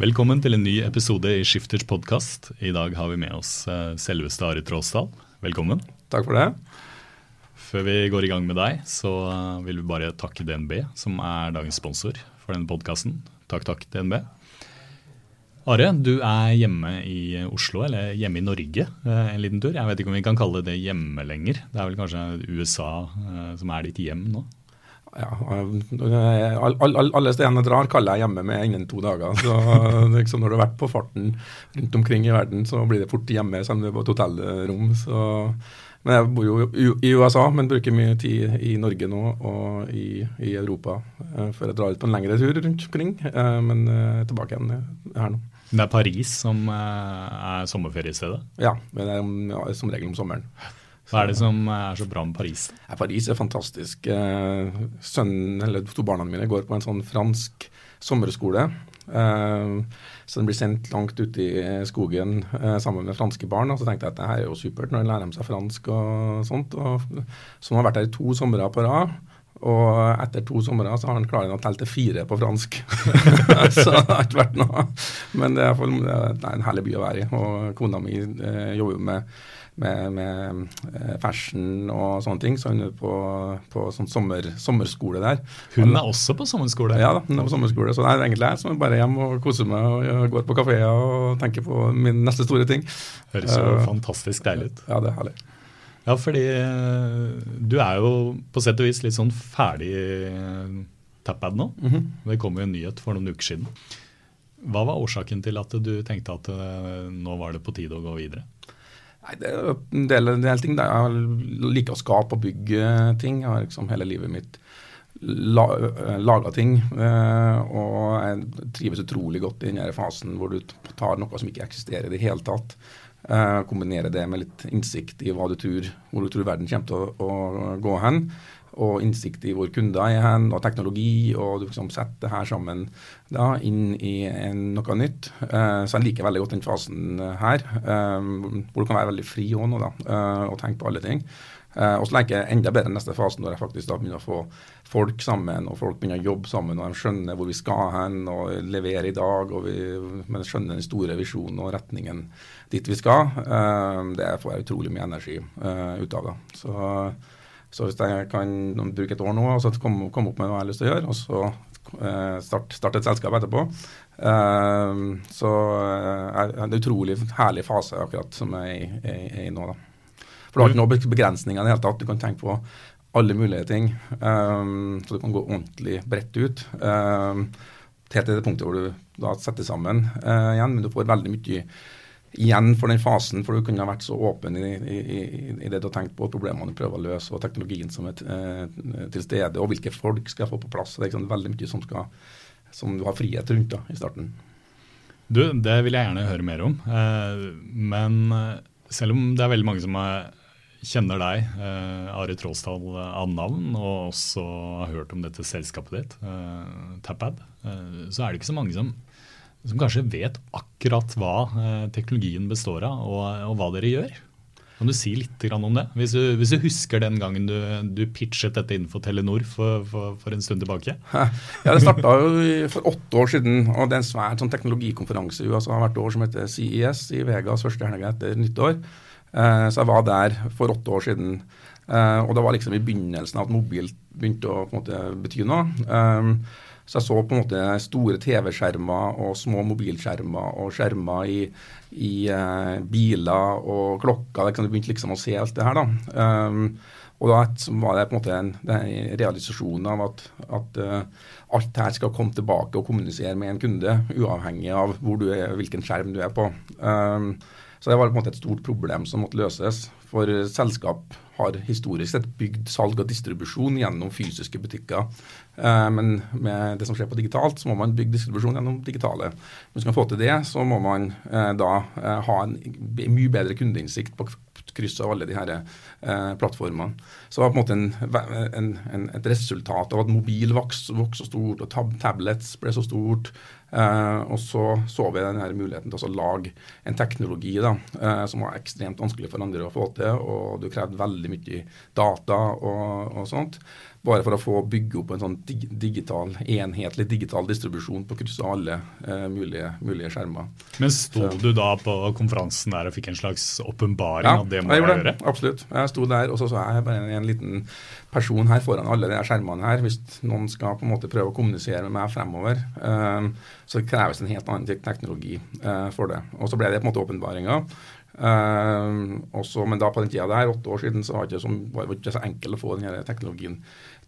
Velkommen til en ny episode i Skifters podkast. I dag har vi med oss eh, selveste Ari Tråsdal. Velkommen. Takk for det. Før vi går i gang med deg, så eh, vil vi bare takke DNB, som er dagens sponsor for denne podkasten. Takk, takk, DNB. Are, du er hjemme i Oslo, eller hjemme i Norge eh, en liten tur. Jeg vet ikke om vi kan kalle det hjemme lenger. Det er vel kanskje USA som er ditt hjem nå? Ja, all, all, Alle stedene jeg drar, kaller jeg hjemme med innen to dager. Så liksom Når du har vært på farten rundt omkring i verden, så blir det fort hjemme, selv om du er på et hotellrom. Så, men Jeg bor jo i USA, men bruker mye tid i Norge nå og i, i Europa uh, før jeg drar ut på en lengre tur rundt omkring. Uh, men tilbake igjen her nå. Det er Paris som er sommerferiestedet? Ja, men det er som regel om sommeren. Hva er det som er så bra med Paris? Ja, Paris er fantastisk. Eh, sønnen, eller To barna mine går på en sånn fransk sommerskole. Eh, så den blir sendt langt ut i skogen eh, sammen med franske barn. Og så tenkte jeg at det her er jo supert når de lærer seg fransk og sånt. Og, så han har vært her to somre på rad. Og etter to somre så har han klart å telle til fire på fransk. så det har ikke vært noe. Men det er, det er en herlig by å være i. Og kona mi eh, jobber med med, med, eh, fashion og sånne ting. Så hun er på, på sånn sommer, sommerskole der. Hun er også på sommerskole? Ja, da, hun er på sommerskole. Så det er egentlig jeg som er bare hjemme og koser meg og går på kafeer og tenker på min neste store ting. Høres jo uh, fantastisk deilig ut. Ja, det er herlig. Ja, fordi eh, du er jo på sett og vis litt sånn ferdig tappad nå. Mm -hmm. Det kom jo en nyhet for noen uker siden. Hva var årsaken til at du tenkte at nå var det på tide å gå videre? Nei, Det er en del, en del ting. Jeg liker å skape og bygge ting. Jeg har liksom hele livet mitt la, laga ting. Eh, og jeg trives utrolig godt i denne fasen hvor du tar noe som ikke eksisterer i det hele tatt. Kombinere kombinerer det med litt innsikt i hva du tror, hvor du tror verden kommer til å, å gå hen og innsikt i hvor kunder er hen, og teknologi, og du liksom setter det her sammen da, inn i en, noe nytt. Uh, så jeg liker veldig godt den fasen her, um, hvor du kan være veldig fri òg nå, da, uh, og tenke på alle ting. Uh, og så liker jeg enda bedre neste fasen, når jeg faktisk da begynner å få folk sammen, og folk begynner å jobbe sammen, og de skjønner hvor vi skal hen, og leverer i dag, og vi men skjønner den store visjonen og retningen dit vi skal. det får jeg utrolig mye energi ut av. da. Så så hvis jeg kan bruke et år nå og så komme, komme opp med noe jeg har lyst til å gjøre, og så uh, starte start et selskap etterpå, uh, så er det en utrolig herlig fase akkurat som jeg er i nå. da. For du har ikke noen begrensninger i det hele tatt. Du kan tenke på alle mulige ting. Um, så du kan gå ordentlig bredt ut. Um, helt til det punktet hvor du da setter sammen uh, igjen, men du får veldig mye igjen for den fasen, for du kunne ha vært så åpen i, i, i det du har tenkt på, problemene du prøver å løse, og teknologien som er eh, til stede, og hvilke folk skal få på plass. Det er liksom veldig mye som, skal, som du har frihet rundt da, i starten. Du, Det vil jeg gjerne høre mer om. Eh, men eh, selv om det er veldig mange som kjenner deg, eh, Are Tråsdal, av navn, og også har hørt om dette selskapet ditt, eh, Tapad, så er det ikke så mange som som kanskje vet akkurat hva eh, teknologien består av, og, og, hva dere gjør. Kan du si litt om det? Hvis du, hvis du husker den gangen du, du, pitchet dette innenfor Telenor for, for, for en stund tilbake? Ja, Det starta for åtte år siden. og Det er en svær sånn, teknologikonferanse i USA hvert år som heter CES i Vegas første helga etter nyttår. Eh, så jeg var der for åtte år siden. Eh, og det var liksom i begynnelsen av at mobil begynte å måte bety noe. Så jeg så på en måte store TV-skjermer og små mobilskjermer og skjermer i, i uh, biler og klokker. Jeg begynte liksom å se alt det her. da. Um, og da var det på en måte en, en realisasjon av at, at uh, alt her skal komme tilbake og kommunisere med en kunde, uavhengig av hvor du er, hvilken skjerm du er på. Um, så det var på en måte et stort problem som måtte løses. For selskap har historisk sett bygd salg og distribusjon gjennom fysiske butikker. Uh, men med det som skjer på digitalt, så må man bygge distribusjon gjennom digitale. Hvis man skal få til det, så må man uh, da ha en mye bedre kundeinnsikt på kryss av alle de her eh, plattformene. Så det var på en måte en, en, en, et resultat av at mobil vokste så stort, og tab tablets ble så stort. Eh, og så så vi denne muligheten til å lage en teknologi da, eh, som var ekstremt vanskelig for andre å få til, og du krevde veldig mye data og, og sånt. Bare for å få bygge opp en sånn digital, enhetlig digital distribusjon på kryss av alle eh, mulige, mulige, skjermer. Men sto så. du da på konferansen der og fikk en slags åpenbaring ja, av det må jeg, jeg gjøre? Absolutt. Jeg sto der, og så så jeg bare en liten person her foran alle de skjermene her. Hvis noen skal på en måte prøve å kommunisere med meg fremover, eh, så kreves en helt annen teknologi eh, for det. Og så ble det på en måte åpenbaringa. Uh, også, men da på den tida der, åtte år siden, så var det ikke så, var det ikke så enkelt å få den teknologien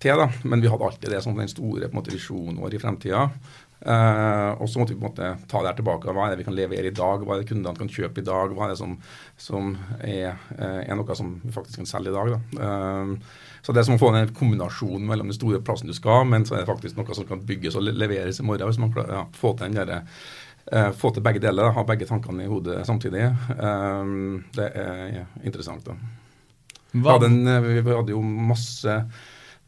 til. da, Men vi hadde alltid det som den store på en måte, visjonen vår i fremtida. Uh, og så måtte vi på en måte ta det her tilbake. Hva er det vi kan levere i dag? Hva er det kundene kan kjøpe i dag? Hva er det som, som er, uh, er, noe som vi faktisk kan selge i dag? da. Uh, så det er som å få en kombinasjon mellom den store plassen du skal, men så er det faktisk noe som kan bygges og leveres i morgen. hvis man klarer ja, få til den der, Uh, få til begge deler, ha begge tankene i hodet samtidig. Det er interessant. da. Hadde en, vi hadde jo masse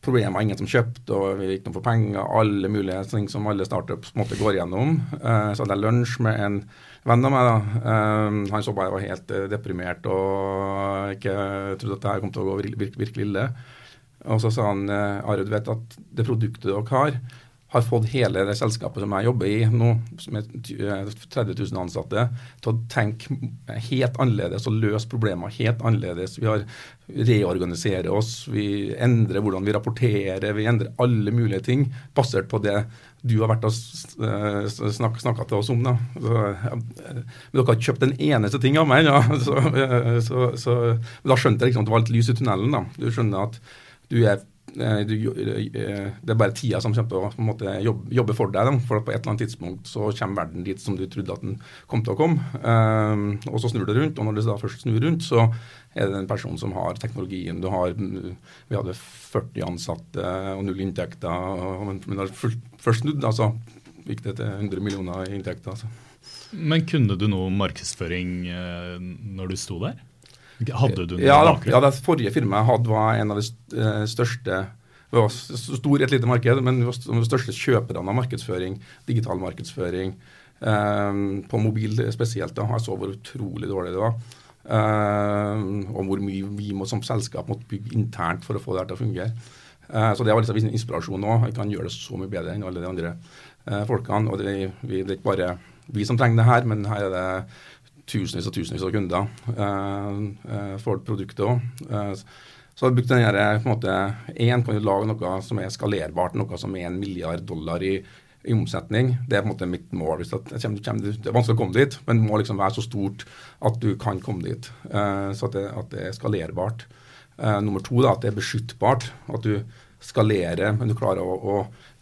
problemer, ingen som kjøpte, og vi gikk noe for penger. Alle mulige ting som alle startups måtte gå gjennom. Uh, så hadde jeg lunsj med en venn av meg. da. Uh, han så bare jeg var helt deprimert og ikke trodde at det her kom til å gå virkelig, virkelig ille. Og så sa han Are, du vet at det produktet dere har har fått hele det selskapet som jeg jobber i nå, med 30 000 ansatte, til å tenke helt annerledes og løse problemer helt annerledes. Vi har reorganiserer oss, vi endrer hvordan vi rapporterer, vi endrer alle mulige ting basert på det du har vært og snak, snakka til oss om. Da. Så, ja, dere har ikke kjøpt en eneste ting av meg. Ja. Så, så, så, da skjønte jeg liksom at det var litt lys i tunnelen. Da. Du skjønner at du er Eh, eh, det er bare tida som kommer til å måte, jobbe, jobbe, for deg. For på et eller annet tidspunkt så kommer verden dit som du trodde at den kom til å komme. Og så snur det rundt, og når det da først snur rundt, så er det den personen som har teknologien. Du har, vi hadde 40 ansatte og null inntekter. Men det først snudd, altså gikk det til 100 millioner i inntekter. Altså. Men kunne du noe markedsføring når du sto der? Hadde du noe ja, da, ja, det forrige firmaet jeg hadde, var en av de eh, største vi var stor i et lite marked, men vi var de største kjøperne av markedsføring, digital markedsføring, eh, på mobil spesielt. Da. Jeg så hvor utrolig dårlig det var. Eh, og hvor mye vi må, som selskap måtte bygge internt for å få det her til å fungere. Eh, så det var liksom inspirasjon nå. Vi kan gjøre det så mye bedre enn alle de andre eh, folkene. og det, vi, det er ikke bare vi som trenger det her, men her er det tusenvis og tusenvis av kunder uh, for produktet òg. Uh, så har vi brukt den her, på en måte, Én kan lage noe som er skalerbart, noe som er en milliard dollar i, i omsetning. Det er på en måte mitt mål. Hvis det, kommer, det er vanskelig å komme dit, men det må liksom være så stort at du kan komme dit. Uh, så at det, at det, er skalerbart. nummer to da, at det er beskyttbart. At du skalerer, men du klarer å, å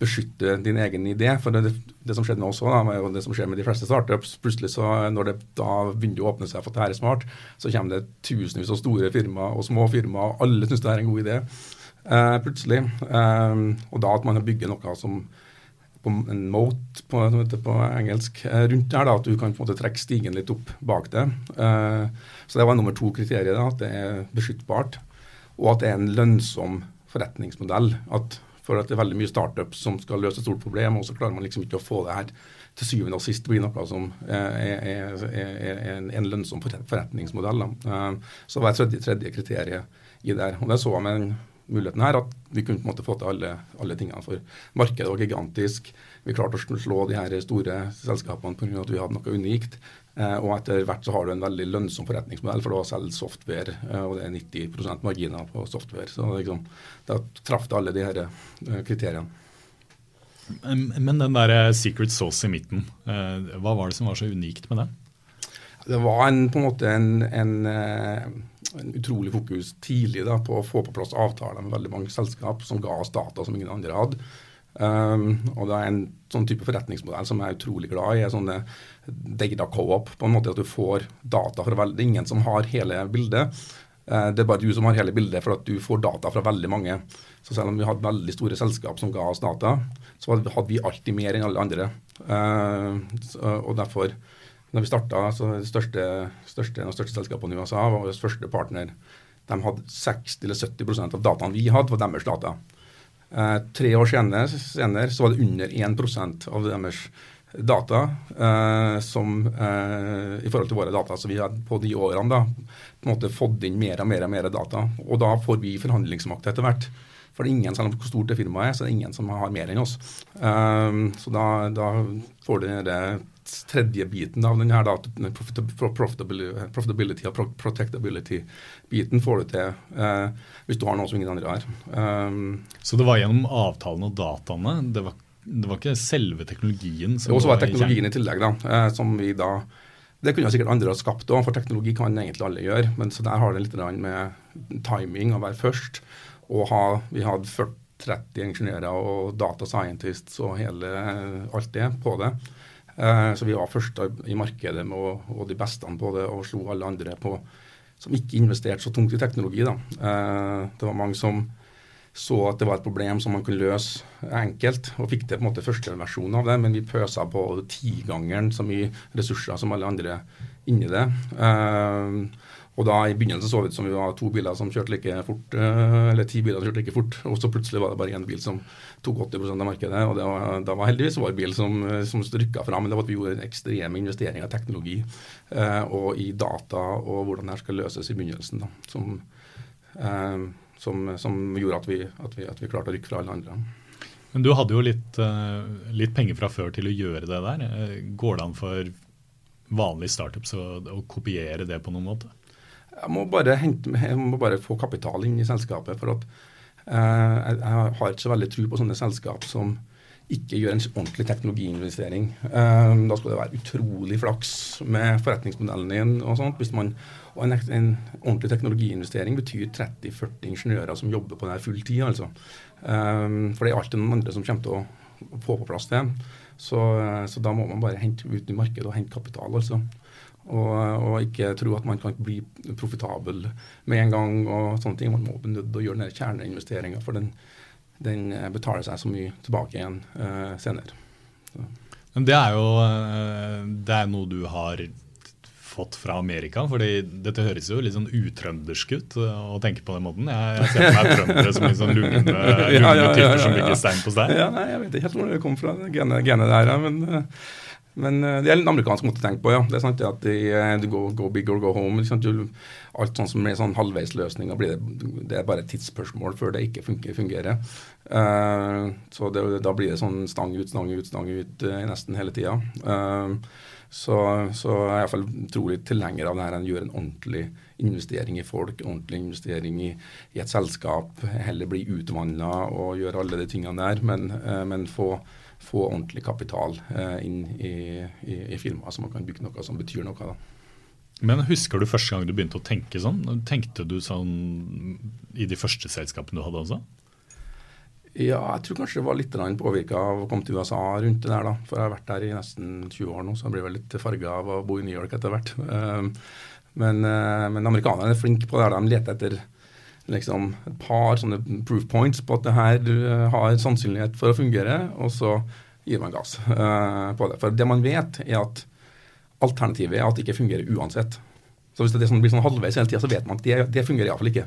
beskytte din egen idé. For det, det som skjedde nå også, da, og det som skjer med de fleste startups, plutselig så når det da vinduet åpner seg for at her er smart, så kommer det tusenvis av store firmaer og små firmaer, og alle syns det er en god idé. Uh, plutselig. Uh, og da at man bygger noe som på en moat på, på, engelsk uh, rundt der, da, at du kan på en måte trekke stigen litt opp bak det. så det var nummer to kriteriet, at det er beskyttbart, og at det er en lønnsom forretningsmodell. at for at det er veldig mye startups som skal løse et stort problem, og så klarer man liksom ikke å få det her til syvende og sist bli noe som er, er, er, er en, lønnsom forretningsmodell. Da. Så det var et tredje kriteriet i der. Og det så jeg med muligheten her, at vi kunne på en måte få til alle, alle tingene. For markedet var gigantisk. Vi klarte å slå de her store selskapene pga. at vi hadde noe unikt. Eh, og etter hvert så har du en veldig lønnsom forretningsmodell, for da selger software, eh, og det er 90% marginer på software. Så liksom, da traff det alle de her eh, kriteriene. Men den der secret sauce i midten, hva var det som var så unikt med den? Det var en, på en måte en, en, en utrolig fokus tidlig da, på å få på plass avtaler med veldig mange selskap som ga oss data som ingen andre hadde. Um, og det er en sånn type forretningsmodell som jeg er utrolig glad i. er sånne data co-op. På en måte at du får data fra veldig ingen som har hele bildet. Uh, det er bare du som har hele bildet, for at du får data fra veldig mange. Så selv om vi hadde veldig store selskap som ga oss data, så hadde vi alltid mer enn alle andre. Uh, og derfor, når vi starta, så det største, største, største selskapene i USA var vår første partner. De hadde 60 eller 70% av dataen vi hadde, var deres data. Eh, tre år senere, senere, så var det under 1% av deres data eh, som eh, i forhold til våre data. Så vi har på de årene da, på en måte fått inn mer og mer og mer data. Og da får vi forhandlingsmakt etter hvert. For det er ingen, selv om hvor stort det firmaet er, så er det ingen som har mer enn oss. Um, så da, da får du det tredje biten av denne da, profitability, profitability og protectability-biten får du til eh, hvis du har noe som ingen andre har. Um, så det var gjennom avtalen og dataene? Det var, det var ikke selve teknologien? som så var teknologien i tillegg, da, eh, som vi da det kunne sikkert andre ha skapt òg, for teknologi kan egentlig alle gjøre. Men så der har det litt med timing, å være først. Og ha, vi hadde 40 30 ingeniører og data scientists og hele alt det på det. Eh, så vi var først i markedet med å, og de beste på det og slo alle andre på som ikke investerte så tungt i teknologi. Da. Eh, det var mange som så at det var et problem som man kunne løse enkelt, og fikk til på en måte første versjon av det, men vi pøsa på tigangeren så mye ressurser som alle andre inni det. Og da I begynnelsen så ut som vi var to biler som kjørte like fort, eh, eller ti biler som kjørte like fort. Og så plutselig var det bare én bil som tok 80% av markedet. og det var, Da var heldigvis vår bil som, som rykka fram. Men det var at vi gjorde ekstreme investeringer i teknologi eh, og i data og hvordan det her skal løses i begynnelsen. da, som, eh, som, som gjorde at vi, at, vi, at vi, klarte å rykke fra alle andre. Men Du hadde jo litt, eh, litt penger fra før til å gjøre det der. Går det an for vanlige startups å, å kopiere det på noen måte? Jeg må hente, jeg må bare få kapital inn i selskapet. for at eh, Jeg har ikke så veldig tro på sånne selskap som ikke gjør en ordentlig teknologiinvestering. Eh, da skal det være utrolig flaks med forretningsmodellen din. og sånt. Hvis man, og en, en, ordentlig teknologiinvestering betyr 30-40 ingeniører som jobber på det her full tid. Altså. Eh, for det er alltid noen andre som kommer til å få på plass det. Så, så da må man bare hente ut i markedet og hente kapital. altså. Og, og, ikke tro at man kan bli profitabel med en gang. og sånne ting. Man må bli nødt til å gjøre den kjerneinvesteringa, for den, den, betaler seg så mye tilbake igjen uh, senere. Så. Men det er jo eh, det er noe du har fått fra Amerika? fordi dette høres jo litt sånn utrøndersk ut eh, å tenke på den måten. Jeg, jeg ser på meg trøndere som litt sånn lugne, lugne ja, ja, ja, typer som bygger stein på stein. Ja, nei, Jeg vet ikke helt hvor det kom fra, genet, der, men men uh, det er en amerikansk måte å tenke på, ja. Det er sant at de, uh, du go, big or go home. Alt sånt som er sånn halvveisløsninger, blir det, det er bare et tidsspørsmål før det ikke fungerer. Uh, så det, da blir det sånn stang ut, stang ut, stang ut nesten hele tida. så, så jeg er iallfall utrolig tilhenger av det her. En gjør en ordentlig investering i folk, ordentlig investering i, i et selskap. Heller bli utvanna og gjøre alle de tingene der, men, men få få ordentlig kapital eh, inn i, i, i firmaet, så man kan bygge noe som betyr noe. da. Men Husker du første gang du begynte å tenke sånn? Tenkte du sånn i de første selskapene du hadde også? Ja, jeg tror kanskje det var litt påvirka av å komme til USA rundt det der. da. For jeg har vært der i nesten 20 år nå, så jeg blir vel litt farga av å bo i New York etter hvert. Eh, men, eh, men amerikanerne er flinke på det. her, De leter etter liksom, et par sånne proof points på at det her eh, har sannsynlighet for å fungere, og så gir man gass uh, på det. For det man vet, er at alternativet er at det ikke fungerer uansett. Så hvis det, sånn, blir sånn halvveis hele tida, så vet man at det, det fungerer iallfall ikke.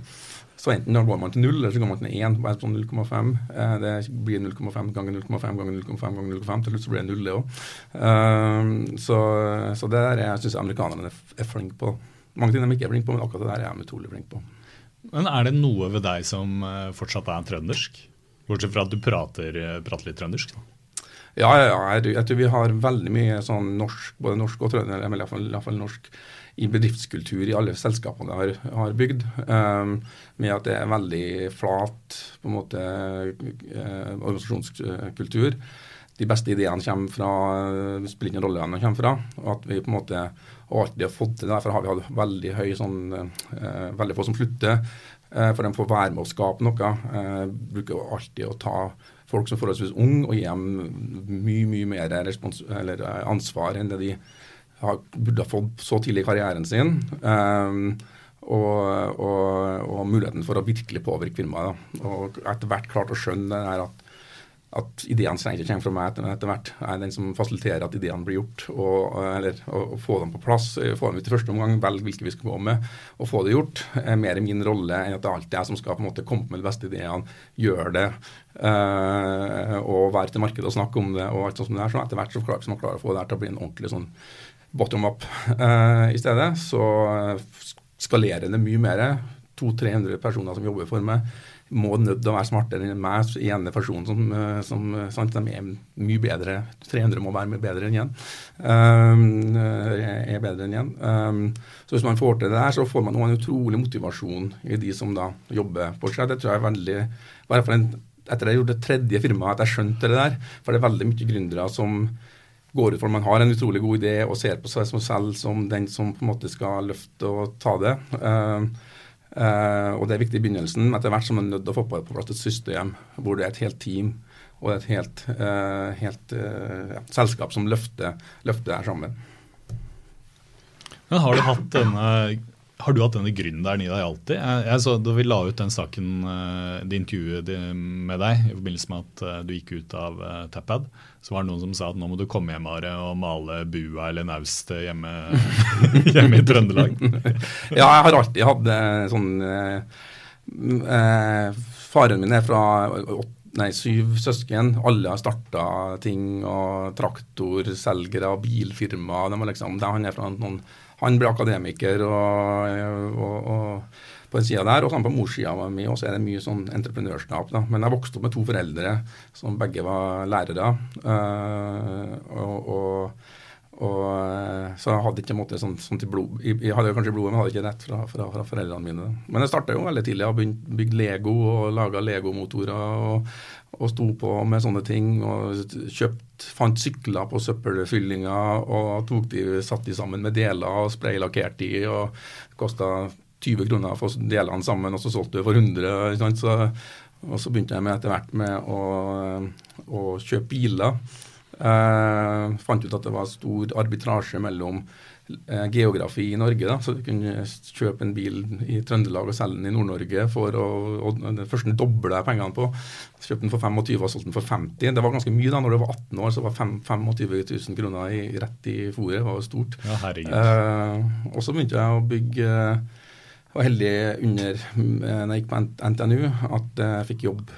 Så enten da går man til null, eller så går man til 1, bare sånn 0,5. Eh, det blir 0,5 ganger 0,5 ganger 0,5 ganger 0,5. Til slutt så blir det null, det òg. Uh, så, så det der jeg syns amerikanerne er flinke på. Mange ting de ikke er flinke på, men akkurat det der er de utrolig flinke på. Men Er det noe ved deg som eh, fortsatt er trøndersk? Bortsett fra at du prater, eh, prater litt trøndersk? da? Ja, ja, ja. Jeg, tror vi har veldig mye sånn norsk, både norsk og trønder, eller iallfall, iallfall norsk, i bedriftskultur i alle selskapene jeg har, har bygd. Um, med at det er veldig flat på en måte uh, organisasjonskultur. de beste ideene kommer fra spiller ingen rolle hvem de kommer fra. og at vi på en måte alltid har fått til. Derfor har vi hatt veldig høy sånn, eh, veldig få som slutter. Eh, for de får være med å skape noe. Eh, bruker alltid å ta folk som er forholdsvis unge og gi dem mye mye mer respons ansvar enn det de har, burde ha fått så tidlig i karrieren sin. Um, og, og, og, muligheten for å virkelig påvirke firmaet. Og etter hvert klart å skjønne det her at at ideene trenger ikke komme fra meg etter hvert. Er den som fasiliterer at ideene blir gjort, og, eller å få dem på plass. Få dem ut i første omgang, velge hvilke vi skal gå med, og få det gjort. er mer i min rolle enn at det alltid er jeg som skal på en måte komme med de beste ideene, gjøre det, øh, og være til markedet og snakke om det. og alt sånt som det er. Så etter hvert så klarer, man klarer å få det her til å bli en ordentlig sånn bottom up øh, i stedet. Så skalerer det mye mer. 200-300 personer som jobber for meg må nødt til å være smartere enn meg. i ene personen som, eh, som eh, sant, De er mye bedre. 300 må være bedre enn igjen. Um, er bedre enn igjen. Um, så hvis man får til det der, så får man en utrolig motivasjon i de som da jobber på seg. Det tror jeg er veldig bare for en, Etter jeg gjorde det tredje firmaet, at jeg skjønte det der. For det er veldig mye gründere som går ut for man har en utrolig god idé og ser på seg selv som den som på en måte skal løfte og ta det. Uh, og Det er viktig i begynnelsen. Etter hvert som man er nødt til å få på plass et system hvor det er et helt team og et helt, uh, helt uh, ja, selskap som løfter, løfter det her sammen. Men har du hatt denne har du hatt denne gründeren i deg alltid? Jeg, jeg så, da vi la ut den saken, det intervjuet med deg i forbindelse med at du gikk ut av uh, Tappad, så var det noen som sa at nå må du komme hjem Are, og male bua eller naustet hjemme, hjemme, i Trøndelag. ja, jeg har alltid hatt sånn eh, eh, Faren min er fra nei, syv søsken. Alle har starta ting. og Traktorselgere, bilfirma. De liksom, han, er fra noen, han ble akademiker og, og, og på den sida der. Og sammen på morssida mi også er det mye sånn entreprenørskap. da. Men jeg vokste opp med to foreldre som begge var lærere. Uh, og, og, og, eh, så jeg hadde ikke måte, sånn, sånn til blod, jeg hadde kanskje blodet, men hadde ikke rett fra, fra, fra foreldrene mine. Men jeg starta jo veldig tidlig. Jeg har bygd Lego og laga Lego-motorer. og, og sto på med sånne ting. og kjøpt, Fant sykler på søppelfyllinga og tok de, satt de sammen med deler og spraylakkerte de. og Kosta 20 kroner for å dele den sammen, og så solgte du for 100. Så, og så begynte jeg med etter hvert med å, å kjøpe biler. Eh, fant ut at det var stor arbitrasje mellom eh, geografi i Norge. Da. Så du kunne kjøpe en bil i Trøndelag og selge den i Nord-Norge for å og dobla jeg pengene på. Kjøpte den for 25 og solgte den for 50. Det var ganske mye da når du var 18 år, så var 25 000 kroner i, rett i fôret. Det var jo stort. Ja, eh, og så begynte jeg å bygge var heldig under eh, når jeg gikk på NTNU at jeg fikk jobb,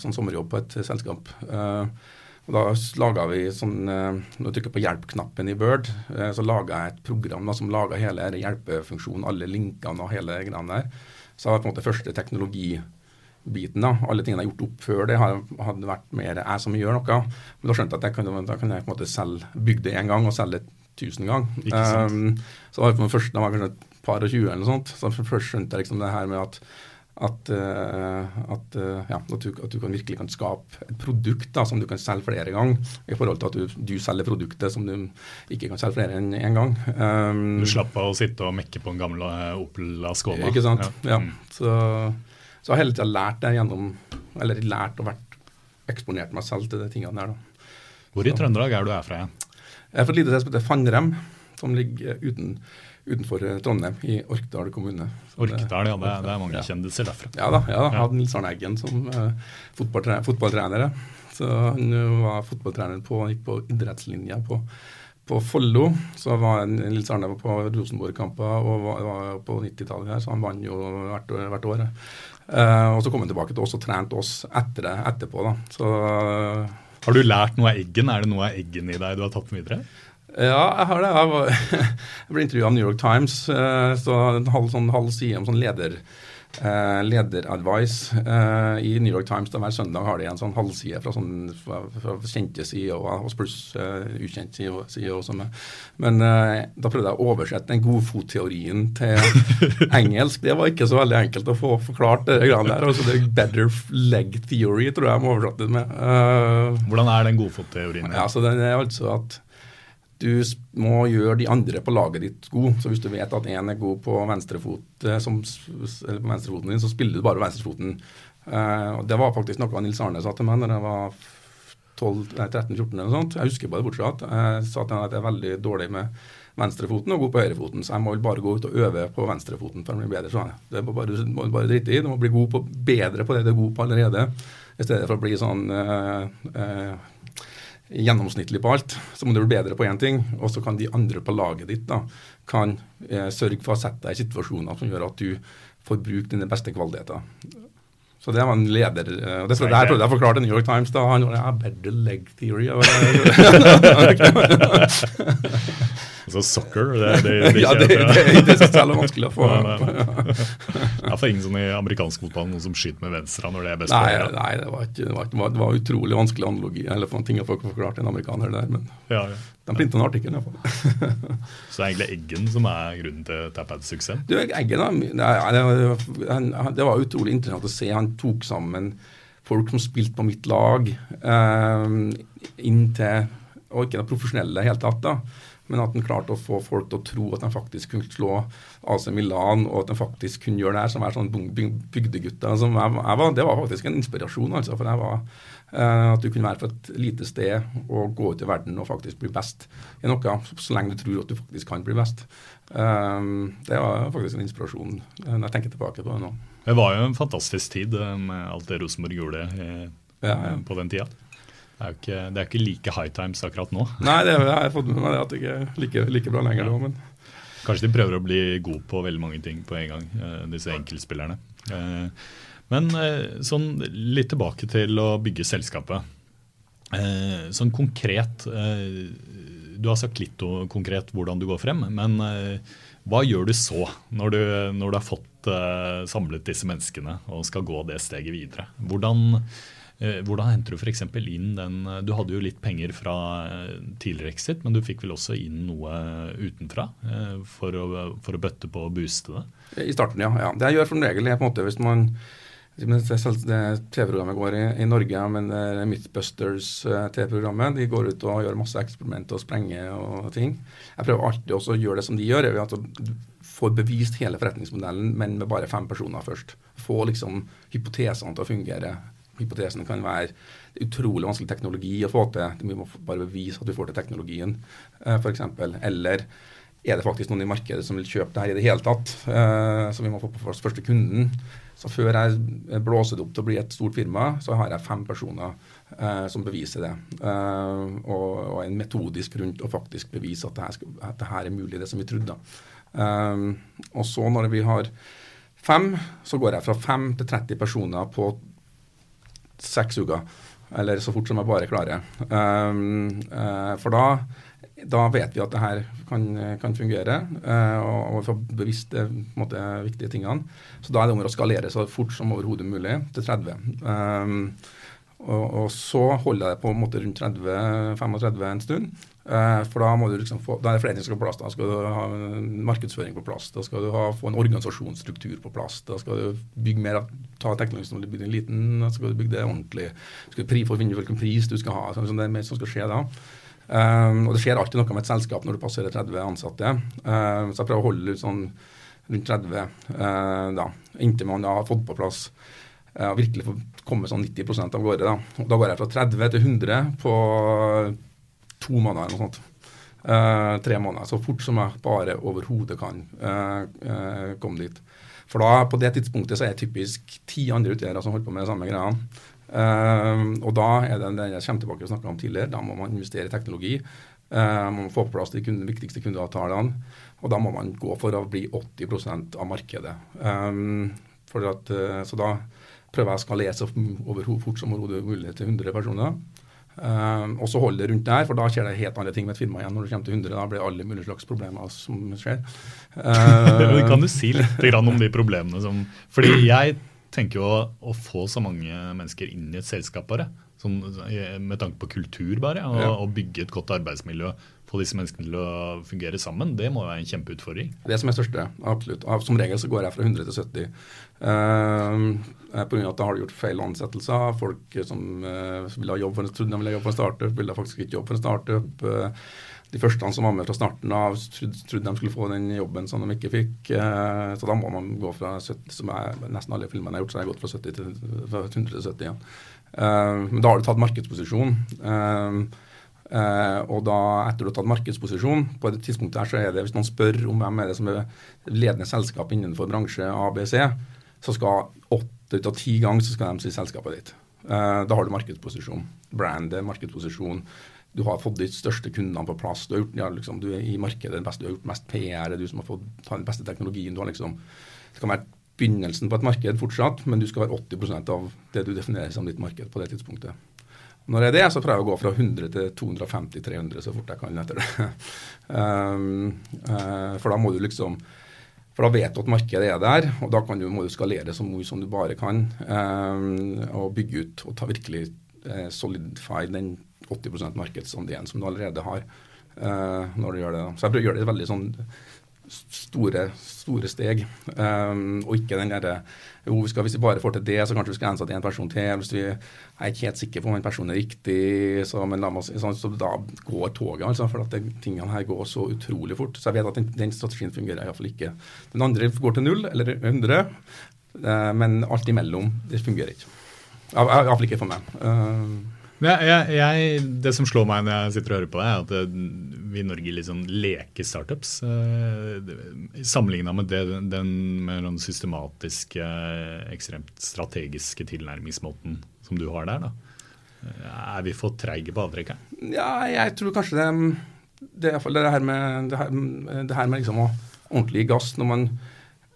sånn sommerjobb på et selskap. Eh, og Da laga vi sånn eh, Når du trykker på hjelp-knappen i Bird, så laga jeg et program da, som laga hele hjelpefunksjonen, alle linkene og hele greiene der. Så det var på en måte første teknologibiten. da, Alle tingene jeg har gjort opp før det, hadde vært mer jeg som gjør noe. Men da skjønte jeg at jeg kunne, da kunne jeg på en måte selge, bygge det én gang og selge det tusen ganger. Um, så det var på den første, da var kanskje par og tjue eller noe sånt. Så først skjønte jeg liksom det her med at at, uh, at, uh, ja, at, du, at, du, kan virkelig kan skape et produkt da, som du kan selge flere ganger, i forhold til at du, du selger produktet som du ikke kan selge flere enn én en gang. Um, du slapp av å sitte og mekke på en gammel eh, Opel Ascona? Ikke sant. Ja. ja. Mm. Så, så jeg har hele tida lært det gjennom Eller lært og vært eksponert meg selv til de tingene der. Da. Hvor i Trøndelag er du er fra igjen? Jeg er fra et lite sted som heter Fannrem, som ligger uten utenfor eh, Trondheim, i Orkdal kommune. Orkdal, ja. Det, det, er mange kjendiser derfra. Ja da. ja da. Hadde Nils Arne Eggen som uh, fotballtre fotballtrener. Så Han var fotballtrener på, gikk på idrettslinja på, på Follo. Så var Nils Arne på Rosenborg-kamper og var, var på 90-tallet her, så han vant jo hvert, hvert år. Uh, og så kom han tilbake til oss og trente oss etter det etterpå. da. Så, uh, har du lært noe av Eggen? Er det noe av Eggen i deg du har tatt med videre? Ja, jeg har det. Jeg, var, jeg ble intervjua av New York Times. Eh, så En halv, sånn, halv side om sånn leder, eh, lederadvice eh, i New York Times. Da hver søndag har de en sånn halvside fra, sånn, fra, fra kjente CEO-er, pluss uh, ukjent CEO. CEO som er. Men da prøvde jeg å oversette den godfotteorien til engelsk. Det var ikke så veldig enkelt å få forklart det greiene der. Altså det Better leg theory, tror jeg jeg må oversette det med. Hvordan er den godfotteorien? Ja, så den er altså at du må gjøre de andre på laget ditt god. Så hvis du vet at én er god på venstrefot, som, på venstrefoten din, så spiller du bare venstrefoten. Uh, det var faktisk noe Nils Arne sa til meg når jeg var 13-14 eller noe sånt. Jeg husker bare det fortsatt. Jeg sa til ham at jeg er veldig dårlig med venstrefoten og god på høyrefoten, så jeg må bare gå ut og øve på venstrefoten for å bli bedre. Sånn. Det må bare, må bare drite i. Du må bli god på, bedre på det du er god på allerede, i stedet for å bli sånn uh, uh, gjennomsnittlig på alt, så må du bli bedre på én ting. Og så kan de andre på laget ditt da, kan eh, sørge for å sette deg i situasjoner som gjør at du får bruke dine beste kvaliteter. Så det var en leder eh, og Det, det her prøvde jeg å forklare til New York Times. da, Han var better leg theory. Altså soccer, det, det, det, ja, det, det, det synes jeg er vanskelig å få. Det er for ingen sånn i amerikansk fotball noen som skyter med venstre når det er best nei, Nei, det var, ikke, det, var, det var, utrolig vanskelig analogi, eller ting å få forklart til en amerikaner der. Men ja, ja. De printa en artikkel iallfall. Så det er egentlig Eggen som er grunnen til Tappads suksess? Du, Eggen, det, var utrolig interessant å se. Han tok sammen folk som spilte på mitt lag, eh, inn til Og ikke det profesjonelle i det hele tatt. da men at han klarte å få folk til å tro at de faktisk kunne slå AC Milan, og at de faktisk kunne gjøre det her, som er sånn bygdegutter. Som jeg, jeg var, det var faktisk en inspirasjon, altså. For jeg var at du kunne være på et lite sted og gå ut i verden og faktisk bli best i noe, så lenge du tror at du faktisk kan bli best. Um, det var faktisk en inspirasjon når jeg tenker tilbake på det nå. Det var jo en fantastisk tid med alt det Rosenborg gjorde på den tida. Det er jo ikke, det er ikke like high times akkurat nå. Nei, det har jeg fått med meg at det ikke er like, like bra lenger nå. men... Kanskje de prøver å bli gode på veldig mange ting på en gang, eh, disse enkeltspillerne. Eh, men eh, sånn litt tilbake til å bygge selskapet. Sånn konkret Du har sagt litt konkret hvordan du går frem, men hva gjør du så, når du, når du har fått samlet disse menneskene og skal gå det steget videre? Hvordan Eh, hvordan henter du f.eks. inn den eh, Du hadde jo litt penger fra eh, tidligere Exit, men du fikk vel også inn noe utenfra for å, for å bøtte på og booste det? I starten, ja. ja. Det jeg gjør som regel er på en måte hvis man TV-programmet går i, i, Norge, men Mythbusters TV-programmet de går ut og gjør masse eksperimenter og sprenger og ting. Jeg prøver alltid også å gjøre det som de gjør. at Du får bevist hele forretningsmodellen, men med bare fem personer først. Få liksom hypotesene til å fungere hypotesen kan være det er utrolig vanskelig teknologi å få til. Vi må bare bevise at vi får til teknologien, eh, f.eks. Eller er det faktisk noen i markedet som vil kjøpe det her i det hele tatt? Uh, så vi må få på plass første kunden. Så før jeg blåser det opp til å bli et stort firma, så har jeg fem personer eh, som beviser det. Eh, og, og, en metodisk rundt å faktisk bevise at det her, at det her er mulig, det som vi trodde. og så når vi har fem, så går jeg fra fem til 30 personer på seks uker. Eller så fort som jeg bare klarer. Um, uh, for da, da, vet vi at det her kan, kan fungere, uh, og, vi får bevisst de måte, viktige tingene. Så da er det om å skalere så fort som overhodet mulig til 30. Um, og, og, så holder jeg det på en måte rundt 30-35 en stund. Uh, for da må du liksom få, da er det flere ting som skal på plass. Da skal du ha markedsføring på plass. Da skal du ha, få en organisasjonsstruktur på plass. Da skal du bygge mer ta teknologi som du bygger liten, da skal du bygge det ordentlig. Du skal pri, for å finne hvilken pris du skal ha. Sånn det er mer som skal skje da. Um, og det skjer alltid noe med et selskap når du passerer 30 ansatte. Uh, så jeg prøver å holde ut sånn rundt 30 uh, da, inntil man har fått på plass uh, virkelig få komme sånn 90 av gårde. Da. Og da går jeg fra 30 til 100 på to måneder eller noe sånt. Uh, tre måneder. Så fort som jeg bare overhodet kan uh, komme dit. For da, på det tidspunktet så er jeg typisk ti andre utgjørere som holder på med de samme greiene. Og da er det det jeg kommer tilbake og snakka om tidligere, da må man investere i teknologi. man må få på plass de viktigste kundeavtalene. Og da må man gå for å bli 80% av markedet. Um, at, så da prøver jeg å skalere så fort som mulig til 100 personer. Uh, og så hold det rundt der, for da skjer det helt andre ting med et firma igjen. Når det kommer til 100, da blir det alle mulige slags problemer som skjer. Uh, kan du si litt om de problemene som Fordi jeg tenker jo å, få så mange mennesker inn i et selskap bare, sånn, med tanke på kultur bare, og, ja. og bygge et godt arbeidsmiljø få disse menneskene til å fungere sammen, det må være en kjempeutfordring. Det som er største, absolutt. Som regel så går jeg fra 100 til 70. Uh, Pga. at da har du gjort feil ansettelser. Folk som uh, ville ha jobb for en, trodde de ville ha jobb for en startup, ville faktisk ikke jobb for en startup. Uh, de første som var med fra starten av, trodde, de skulle få den jobben som de ikke fikk. Uh, så da må man gå fra 70, som jeg, nesten alle filmene jeg har gjort, så har jeg gått fra, 70 til, fra 100 til 70 igjen. Uh, men da har du tatt markedsposisjon. Uh, og da, etter å ha tatt markedsposisjon, på et tidspunkt her, så er det, hvis noen spør om hvem er det som er ledende selskap innenfor bransje ABC, så skal åtte ut av ti ganger så skal de si selskapet ditt. Da har du markedsposisjon. Brandet, markedsposisjon. Du har fått de største kundene på plass. Du, gjort, ja, liksom, du er i markedet den du har gjort mest PR, du som har fått ta den beste teknologien. Liksom, det kan være begynnelsen på et marked fortsatt, men du skal være 80% av det du definerer som ditt marked på det tidspunktet. Når jeg er det, så prøver jeg å gå fra 100 til 250-300 så fort jeg kan etter det. um, uh, for da må du liksom for da vet du at markedet er der, og da du, må du skalere så mye som du bare kan. Um, og bygge ut og ta virkelig uh, solidify den 80% markedsandelen som du allerede har. Uh, når du gjør det. Så jeg prøver å gjøre det veldig sånn store, store steg. Um, og ikke den derre jo, skal, Hvis vi bare får til det, så kanskje vi skal ansette en person til. Hvis vi er ikke helt sikre på om en person er riktig, så, men la meg, så, så da går toget. altså, For at det, tingene her går så utrolig fort. Så jeg vet at den, den strategien fungerer iallfall ikke. Den andre går til null eller 100, uh, eh, men alt imellom, det fungerer ikke. Iallfall ikke for meg. Uh, jeg, jeg, det som slår meg når jeg sitter og hører på det, er at eh, vi i Norge liksom leker startups. Eh, Sammenligna med det, den med den systematiske, ekstremt strategiske tilnærmingsmåten som du har der. da. Er vi for treige på avtrekket? Ja, jeg tror kanskje det, det, det, her med, det, her, det her med liksom å ordentlig gass når man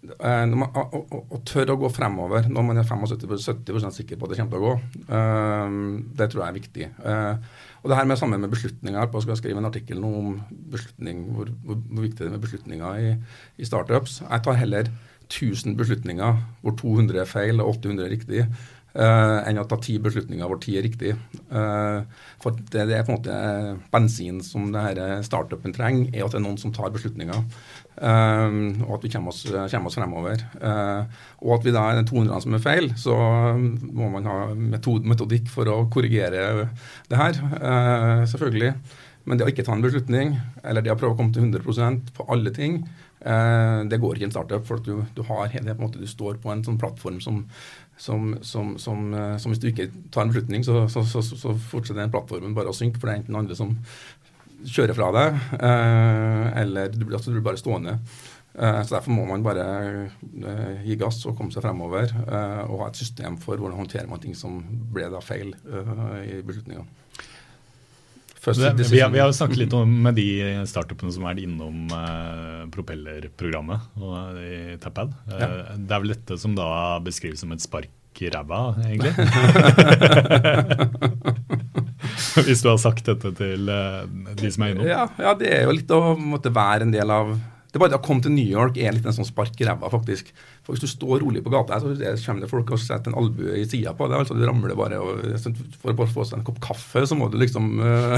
man, å, å, å, tørre å gå fremover når man er 75-70 sikker på at det kommer til å gå, uh, det tror jeg er viktig. Uh, og det her med sammen med beslutninger på, skal jeg skrive en artikkel nå om hvor, hvor, viktig det er med beslutninger i, i, startups. Jeg tar heller 1000 beslutninger hvor 200 er feil og 800 er riktig. Uh, enn å ta ti beslutninger hvor ti er riktig. Uh, for det, det, er på en måte bensin som denne startupen trenger, er at det er noen som tar beslutninger. Uh, og at vi kommer oss, kommer oss fremover. og at vi da er den 200 som er feil, så må man ha metod, metodikk for å korrigere det her. selvfølgelig. Men det å ikke ta en beslutning, eller det å prøve å komme til 100% på alle ting, det går ikke i en startup. For du, du, har, det, på en måte, du står på en sånn plattform som som, som, som, eh, som, hvis du ikke tar en beslutning, så, så, så, så fortsetter den plattformen bare å synke, for det er enten andre som kjører fra deg, eh, eller du, altså, du blir bare stående. Eh, så Derfor må man bare gi gass og komme seg fremover, og ha et system for hvordan håndterer man ting som ble da feil i beslutninga. Vi, har, vi, har, snakket litt om med de startupene som er innom uh, propellerprogrammet og i Tapad. Uh, ja. Det er vel dette som da beskrives som et spark i ræva, egentlig? Hvis du har sagt dette til uh, de som er innom? Ja, ja, det er jo litt å måtte være en del av det er bare det å komme til New York er litt en sånn spark i ræva, faktisk. For Hvis du står rolig på gata, så kommer det folk og setter en albue i sida på deg. altså Du ramler bare. Og, for å få seg en kopp kaffe, så må du liksom uh,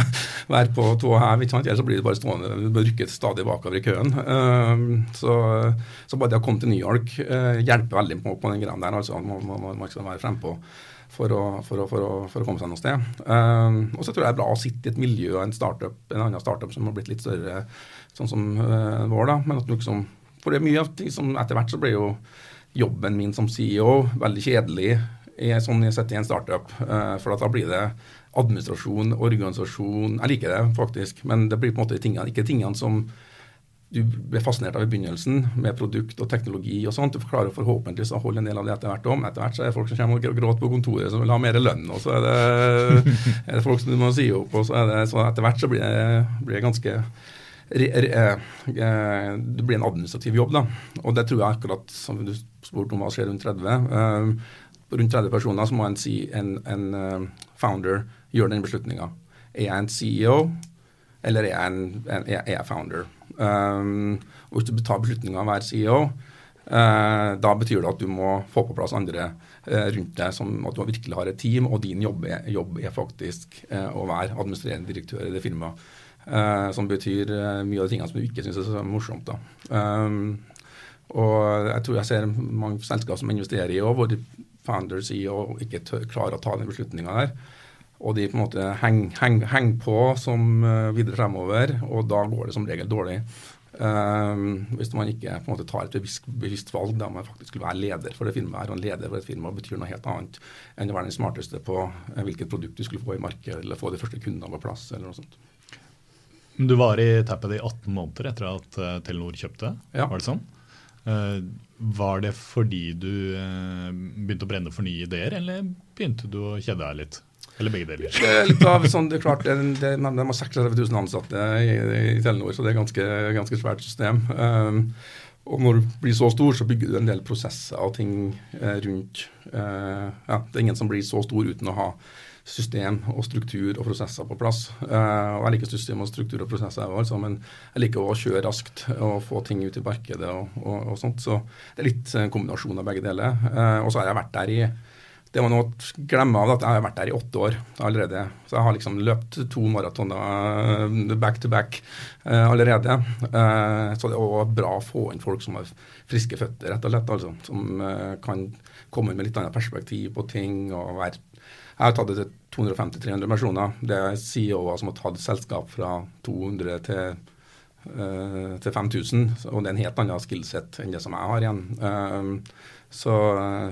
være på tå hev. Ellers så blir du bare stående. Du bør rykke stadig bakover i køen. Uh, så, så, bare det å komme til New York uh, hjelper veldig på, på den greia der. altså Man må, må, må være frempå. For å, for, å, for, å, for å, komme seg noe sted. Um, og så tror jeg det er bra å sitte i et miljø og en startup, en annen startup som har blitt litt større sånn som uh, vår, da. Men at du liksom For det er mye av ting som etter hvert så blir jo jobben min som CEO veldig kjedelig i, sånn jeg setter i en startup. Uh, for da blir det administrasjon, organisasjon Jeg liker det faktisk, men det blir på en måte tingene, ikke tingene som du ble fascinert av i begynnelsen, med produkt og teknologi og sånt. Du klarer forhåpentligvis å holde en del av det etter hvert om. Etter hvert så er det folk som kommer og gråter på kontoret som vil ha mer lønn, og så er det, er det folk som du må si opp, og så er det så etter hvert så blir det, blir det ganske Eh, eh, det blir en administrativ jobb. da, og det tror jeg akkurat som du spurte om hva skjer rundt 30. Uh, rundt 30 personer så må en en, en founder gjøre den beslutninga. Er jeg en CEO, eller er jeg, en, er jeg founder? Um, og Hvis du tar beslutninga av hver CEO, da betyr det at du må få på plass andre rundt deg, som at du virkelig har et team, og din jobb er, jobb er faktisk å være administrerende direktør i det firmaet. Som betyr mye av de tingene som du ikke syns er så morsomt. da. Um, og jeg tror jeg ser mange selskap som investerer i òg, hvor i og ikke tør, klarer å ta den beslutninga der. Og de på en måte henger heng, heng på som videre fremover, og da går det som regel dårlig. Um, hvis man ikke på en måte tar et bevisst, bevisst valg da man faktisk skulle være leder for det firmaet. Og en leder for et firma betyr noe helt annet enn å være den smarteste på hvilket produkt du skulle få i markedet, eller få de første kundene på plass. eller noe sånt. Du var i Tappet i 18 måneder etter at uh, Telenor kjøpte, ja. var det sånn? Uh, var det fordi du begynte å brenne for nye ideer, eller begynte du å kjede deg litt? Eller begge deler? Det er litt av sånn, det er klart, det, det, De har 36 000 ansatte i, i Telenor, så det er ganske, ganske svært system. Um, og når du blir så stor, så bygger du en del prosesser og ting eh, rundt. Eh, ja, det er ingen som blir så stor uten å ha system og struktur og prosesser på plass. Eh, og Jeg liker system og struktur og prosesser, altså, men jeg liker å kjøre raskt og få ting ut i markedet og, og, og, sånt. Så det er litt en kombinasjon av begge deler. Eh, og så har jeg vært der i det må noe glemme av at jeg har vært der i åtte år allerede. Så jeg har liksom løpt to maratoner eh, back to back allerede. Så det er også bra å få inn folk som har friske føtter, rett og slett. Altså, som kan komme med litt annet perspektiv på ting. og være jeg har tatt det til 250-300 personer. Det er CEO-er som har tatt selskap fra 200 til, til 5000. Og det er en helt annen skillset enn det som jeg har igjen. Så,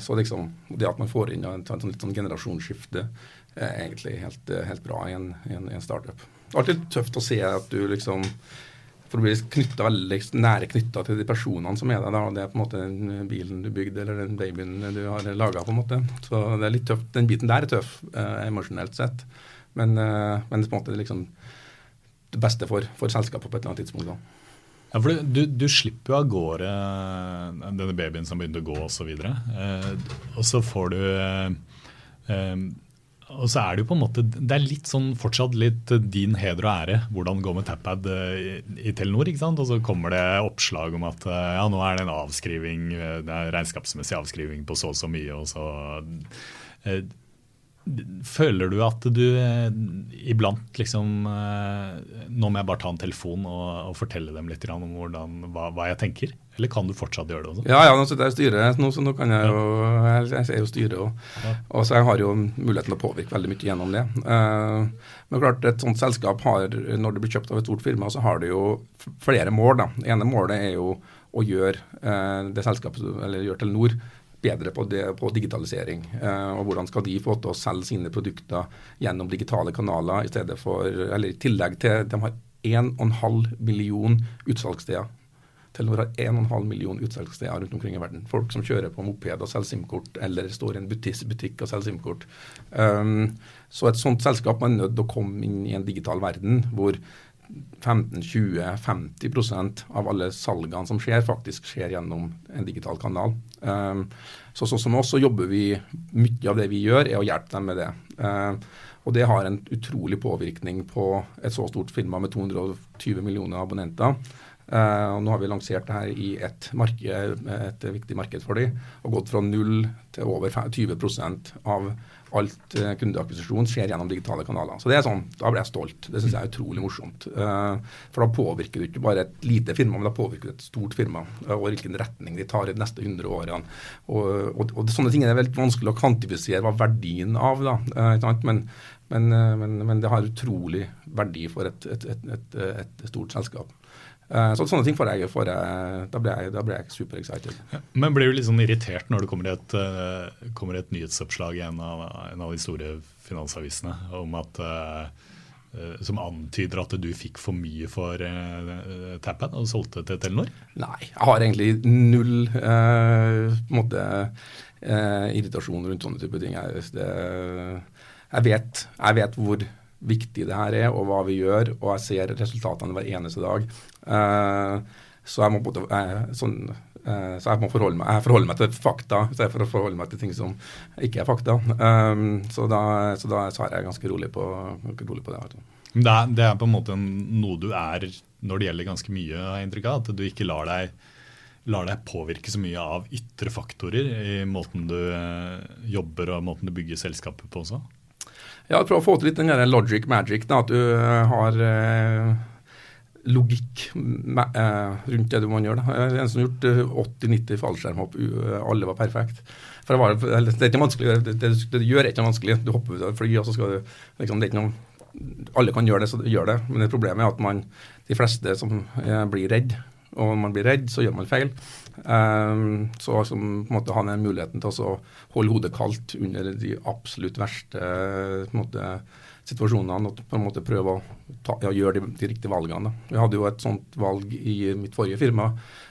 så liksom, det at man får inn et, sånn, sånn generasjonsskifte, er egentlig helt, helt bra i en, en, en startup. Alltid tøft å se at du liksom for å bli knyttet, veldig nære knytta til de personene som er der. Da. Det er på en måte den bilen du bygde, eller den babyen du har laga. Så det er litt tøft. Den biten der er tøff, eh, emosjonelt sett. Men, eh, men på en måte liksom det beste for, for selskapet på et eller annet tidspunkt. da. Ja, for du, du, slipper jo av gårde eh, denne babyen som begynte å gå osv. Eh, og så får du eh, eh, Og så er det jo på en måte Det er litt sånn fortsatt litt din heder og ære hvordan det går med Tappad eh, i, i Telenor. ikke sant? Og så kommer det oppslag om at ja, nå er det en avskriving, det er regnskapsmessig avskriving på så og så mye. og så eh, Føler du at du eh, iblant liksom eh, Nå må jeg bare ta en telefon og, og fortelle dem litt om hvordan, hva, hva, jeg tenker? Eller kan du fortsatt gjøre det også? Ja, ja nå sitter jeg i styret, nå, så nå kan jeg jo Jeg, jeg er jo styret òg. Ja. Og så jeg har jo muligheten til å påvirke veldig mye gjennom det. Uh, men klart, et sånt selskap har, når det blir kjøpt av et stort firma, så har det jo flere mål. da. Det ene målet er jo å gjøre uh, det selskapet, eller gjøre Telenor bedre på, det, på digitalisering. Eh, og hvordan skal de få til å selge sine produkter gjennom digitale kanaler i stedet for, eller i tillegg til De har 1,5 million utsalgssteder. Telenor har 1,5 million utsalgssteder rundt omkring i verden. Folk som kjører på moped og selger SIM-kort, eller står i en butikk og selger SIM-kort. Um, så et sånt selskap er nødt til å komme inn i en digital verden hvor 15-20-50% av alle salgene som skjer, faktisk skjer gjennom en digital kanal. Um, så sånn som oss så jobber vi Mye av det vi gjør, er å hjelpe dem med det. Uh, og det har en utrolig påvirkning på et så stort firma med 220 millioner abonnenter. Uh, og nå har vi lansert det her i et, marked, et viktig marked for dem, og gått fra null til over 20% av alt uh, kundeakvisisjon skjer gjennom digitale kanaler. Så det er sånn, Da blir jeg stolt. Det syns jeg er utrolig morsomt. Uh, for da påvirker du ikke bare et lite firma, men da påvirker du et stort firma. Og hvilken retning de tar i de neste 100 årene. Og, og, og sånne ting er veldig vanskelig å kvantifisere hva verdien av. da, men, men, men, men, det har utrolig verdi for et, et, et stort selskap. Eh, så sånne ting får jeg, får jeg, da blir jeg, da blir jeg super excited. Ja, men blir du litt sånn irritert når det kommer et, uh, kommer et nyhetsoppslag i en av, en av, de store finansavisene om at uh, som antyder at du fikk for mye for uh, Tapad og solgte til Telenor? Nei, jeg har egentlig null uh, måte, uh, irritasjon rundt sånne type ting. Jeg, det, jeg, vet, jeg vet hvor viktig det her er, og hva vi gjør. Og jeg ser resultatene hver eneste dag. Uh, så jeg både, uh, sånn, Uh, så jeg må forholde meg, jeg forholder meg til fakta for å forholde meg til ting som ikke er fakta. Um, så, da, så da så er jeg ganske rolig på, rolig på det. Det er, det er, på en måte noe du er når det gjelder ganske mye, har jeg inntrykk av. At du ikke lar deg, lar deg, påvirke så mye av ytre faktorer i måten du uh, jobber og måten du bygger selskapet på også? Ja, prøv å få til litt den der logic magic. Da, at du har uh, logikk eh, rundt det du må gjøre. Da. En som har gjort 80-90 eh, fallskjermhopp, alle var perfekt. For det, var, det, er ikke vanskelig, det, det, det gjør ikke noe vanskelig. Du hopper ut av et fly, og så skal du liksom, det er ikke noe, Alle kan gjøre det, så gjør det. Men det problemet er at man, de fleste som eh, blir redd, og når man blir redd, så gjør man feil. Um, så altså, på en måte han den muligheten til å holde hodet kaldt under de absolutt verste på en måte, situasjonene og på en måte prøve å ta, ja, gjøre de, de, riktige valgene. Vi hadde jo et sånt valg i mitt forrige firma,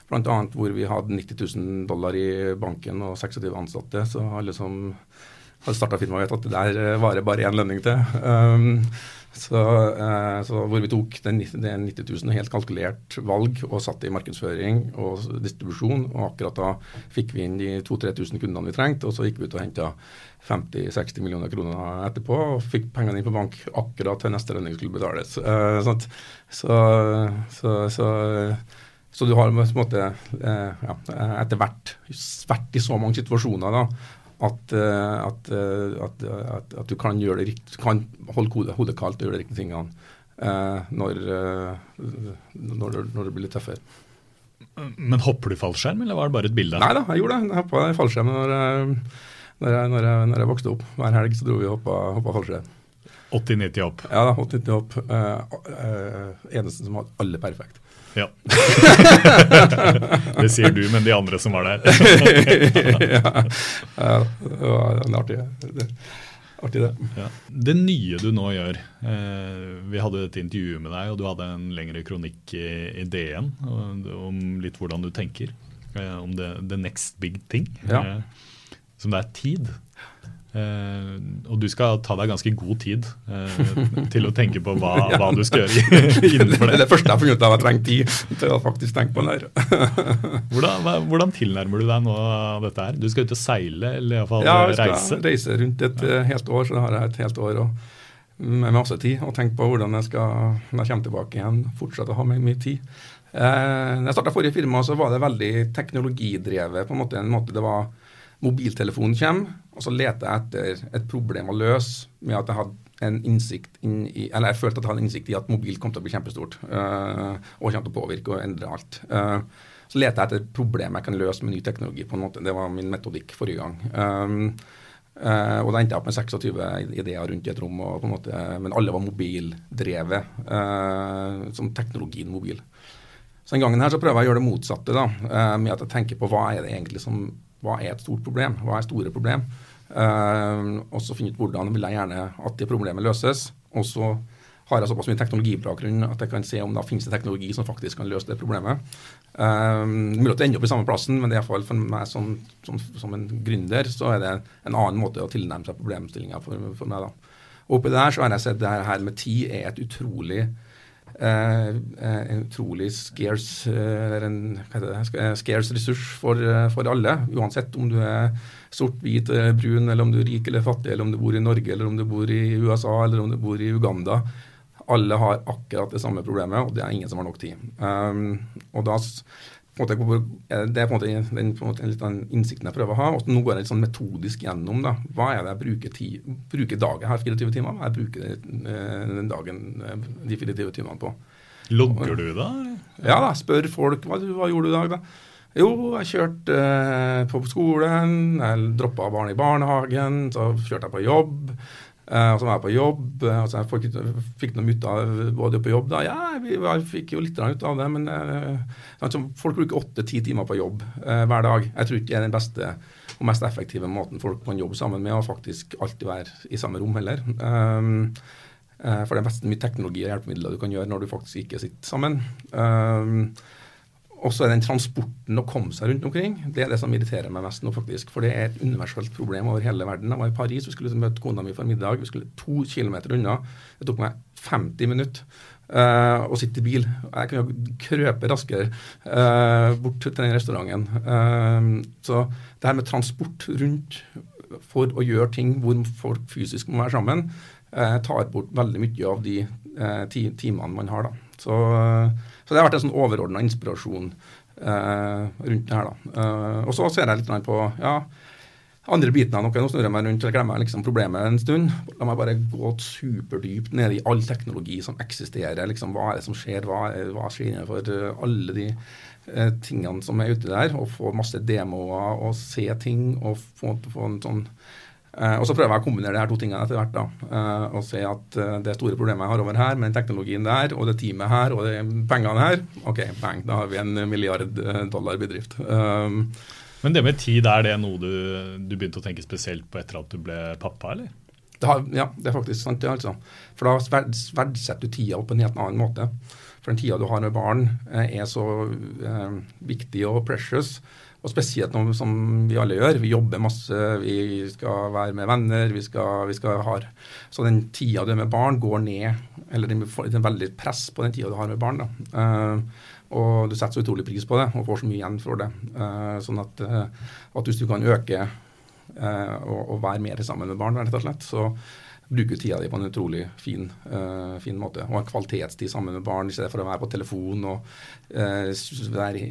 bl.a. hvor vi hadde 90 000 dollar i banken og 26 ansatte. Så alle som har starta firma, vet at det der varer bare én lønning til. Um, så, eh, så, hvor vi tok den, den 90 000 helt kalkulert valg og satte i markedsføring og distribusjon. Og akkurat da fikk vi inn de 2000-3000 kundene vi trengte, og så gikk vi ut og henta 50-60 millioner kroner etterpå og fikk pengene inn på bank akkurat til neste lønning skulle betales. Sånn så, så, så, så, du har på en måte uh, ja, etter hvert vært i så mange situasjoner da, at, eh, at, eh, at, at, du kan gjøre det riktig, kan holde hodet, hodet kaldt og gjøre de riktige tingene uh, når, uh, når, når, det, blir litt tøffere. Men hopper du fallskjerm, eller var det bare et bilde? Nei da, jeg gjorde det. Jeg hoppa fallskjerm når når, når jeg, vokste opp. Hver helg så dro vi og hoppa, hoppa fallskjerm. 80-90 hopp? Ja, 80-90 hopp. Uh, eneste som hadde alle perfekt. Ja. det sier du, men de andre som var der. ja. ja, det var en artig, det, artig det. Ja. Det nye du nå gjør eh, Vi hadde et intervju med deg, og du hadde en lengre kronikk i, i DN om litt hvordan du tenker. Eh, om the, the, next big thing. Ja. Eh, som det er tid. Uh, og du skal ta deg ganske god tid uh, til å tenke på hva, ja. hva du skal gjøre innenfor det. Det første jeg funnet ut av at jeg trenger tid til å faktisk tenke på det. hvordan, hva, hvordan, tilnærmer du deg nå dette her? Du skal ut og seile, eller iallfall ja, reise? Ja, jeg skal reise rundt et. Eh, helt år, så da har jeg et helt år og, med masse tid. Og tenke på hvordan jeg skal, når jeg kommer tilbake igjen, fortsette å ha meg mye tid. Uh, når jeg starta forrige firma, så var det veldig teknologidrevet. på en måte, en måte det var Mobiltelefonen kommer, og så leter jeg etter et problem å løse med at jeg hadde en innsikt inn i, eller jeg følte at jeg hadde en innsikt i at mobil kom til å bli kjempestort uh, og kom til å påvirke og endre alt. Uh, så leter jeg etter et problem jeg kan løse med ny teknologi. på en måte. Det var min metodikk forrige gang. Um, uh, og da endte jeg opp med 26 ideer rundt i et rom, og på en måte, men alle var mobildrevet. som teknologien mobil. Så den gangen her så prøver jeg å gjøre det motsatte, da, med at jeg tenker på hva er det egentlig som hva er et stort problem, hva er store problem. Uh, og så finne ut hvordan vil jeg gjerne at det problemet løses. Og så har jeg såpass mye teknologibakgrunn at jeg kan se om det finnes det teknologi som faktisk kan løse det problemet. Uh, mulig at det ender opp i samme plassen, men det er for meg som, som, som, en gründer så er det en annen måte å tilnærme seg problemstillinga for, for, meg. da. Oppi der så har jeg sett det her med tid er et utrolig Eh, eh, en utrolig scarce, eh, en, scarce ressurs for, for, alle. Uansett om du er sort, hvit, brun, eller om du er rik eller fattig, eller om du bor i Norge, eller om du bor i USA, eller om du bor i Uganda. Alle har akkurat det samme problemet, og det er ingen som har nok tid. Um, og da det er på en måte, den, på en måte litt innsikten jeg prøver å ha. og Nå går jeg litt sånn metodisk gjennom. da. Hva er det jeg bruker, ti, bruker dagen? her 24 timer. Hva jeg bruker eh, den dagen eh, de 24 timene på? Logger du da? Ja, da. Spør folk hva, hva gjorde du i dag, da. Jo, jeg kjørte eh, på skolen, jeg droppa barn i barnehagen, så kjørte jeg på jobb. Uh, og så var jeg på jobb. og så jeg fikk, fikk noe ut av både på jobb da. Ja, vi, jeg fikk jo litt ut av det, men uh, altså, folk bruker åtte-ti timer på jobb hver dag. Jeg tror ikke det er den beste og mest effektive måten folk kan jobbe sammen med, og faktisk alltid være i samme rom heller. Um, for det er mest mye teknologi og hjelpemidler du kan gjøre når du faktisk ikke sitter sammen. Um, og så er den transporten å komme seg rundt omkring. Det er det som irriterer meg mest nå, faktisk. For det er et universelt problem over hele verden. Jeg var i Paris, vi skulle møte kona mi for middag. Vi skulle to kilometer unna. Det tok meg 50 minutter. Uh, å sitte i bil. Jeg kunne krøpe raskere uh, bort til den restauranten. Uh, så det her med transport rundt for å gjøre ting hvor folk fysisk må være sammen, tar bort veldig mye av de ti timene man har. da. Så, så, det har vært en sånn overordna inspirasjon rundt det her. da. og så ser jeg litt på ja, andre biten av noe. Nå snurrer jeg meg rundt og glemmer liksom problemet en stund. La meg bare gå superdypt ned i all teknologi som eksisterer. Liksom, hva er det som skjer? Hva, hva skjer innenfor uh, alle de eh, tingene som er ute der? Og få masse demoer og se ting og få, få en sånn Og så prøver jeg å kombinere de her to tingene etter hvert. da, Og se at det store problemet jeg har over her, med den teknologien der, og det teamet her, og de pengene her OK, bang, da har vi en milliard dollar bedrift. Um, men det med tid, er det noe du, du, begynte å tenke spesielt på etter at du ble pappa, eller? Det har, ja, det er faktisk sant. det altså. For da verdsetter du tida på en helt annen måte. Den tida du har med barn, eh, er så eh, viktig og precious. Og spesielt noe som vi alle gjør. Vi jobber masse, vi skal være med venner. vi skal, vi skal ha, Så den tida du er med barn, går ned. Eller det er veldig press på den tida du har med barn. da. Uh, og du setter så utrolig pris på det og får så mye igjen for det. Sånn at, at, hvis du kan øke og, og, være mer sammen med barn, rett og slett, så bruker tida di på en utrolig fin, uh, fin måte. Og ha kvalitetstid sammen med barn i stedet for å være på telefon og uh, være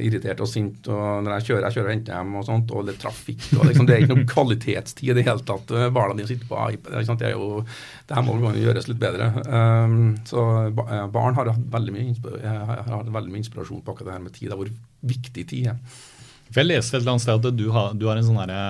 irritert og sint. og Når jeg kjører jeg kjører og henter dem, og sånt, og det er trafikk og liksom, Det er ikke noe kvalitetstid i det hele tatt. Barna dine sitter på iPad. Ikke sant? Det, er jo, det her må gjøres litt bedre. Um, så barn har hatt veldig mye, har veldig mye inspirasjon på akkurat det her med tid. Hvor viktig tid er. For Jeg leste et eller annet sted at du har, du har en sånn herre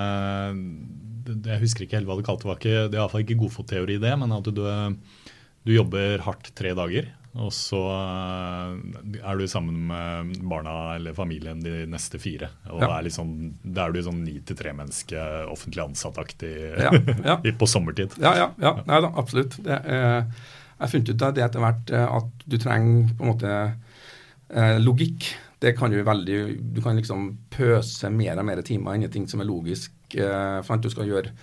jeg husker ikke helt hva du kalte det. Det er iallfall ikke godfotteori det, men at du, du, jobber hardt tre dager. Og så eh, er du sammen med barna eller familien de neste fire. Og ja. er liksom, da er du sånn ni til tre-menneske, offentlig ansatt-aktig ja, ja. på sommertid. Ja, ja, ja. Nei da, absolutt. Det, eh, jeg har funnet ut av det etter hvert eh, at du trenger på en måte eh, logikk. Det kan du veldig Du kan liksom pøse mer og mer timer inn i ting som er logisk uh, for du skal gjøre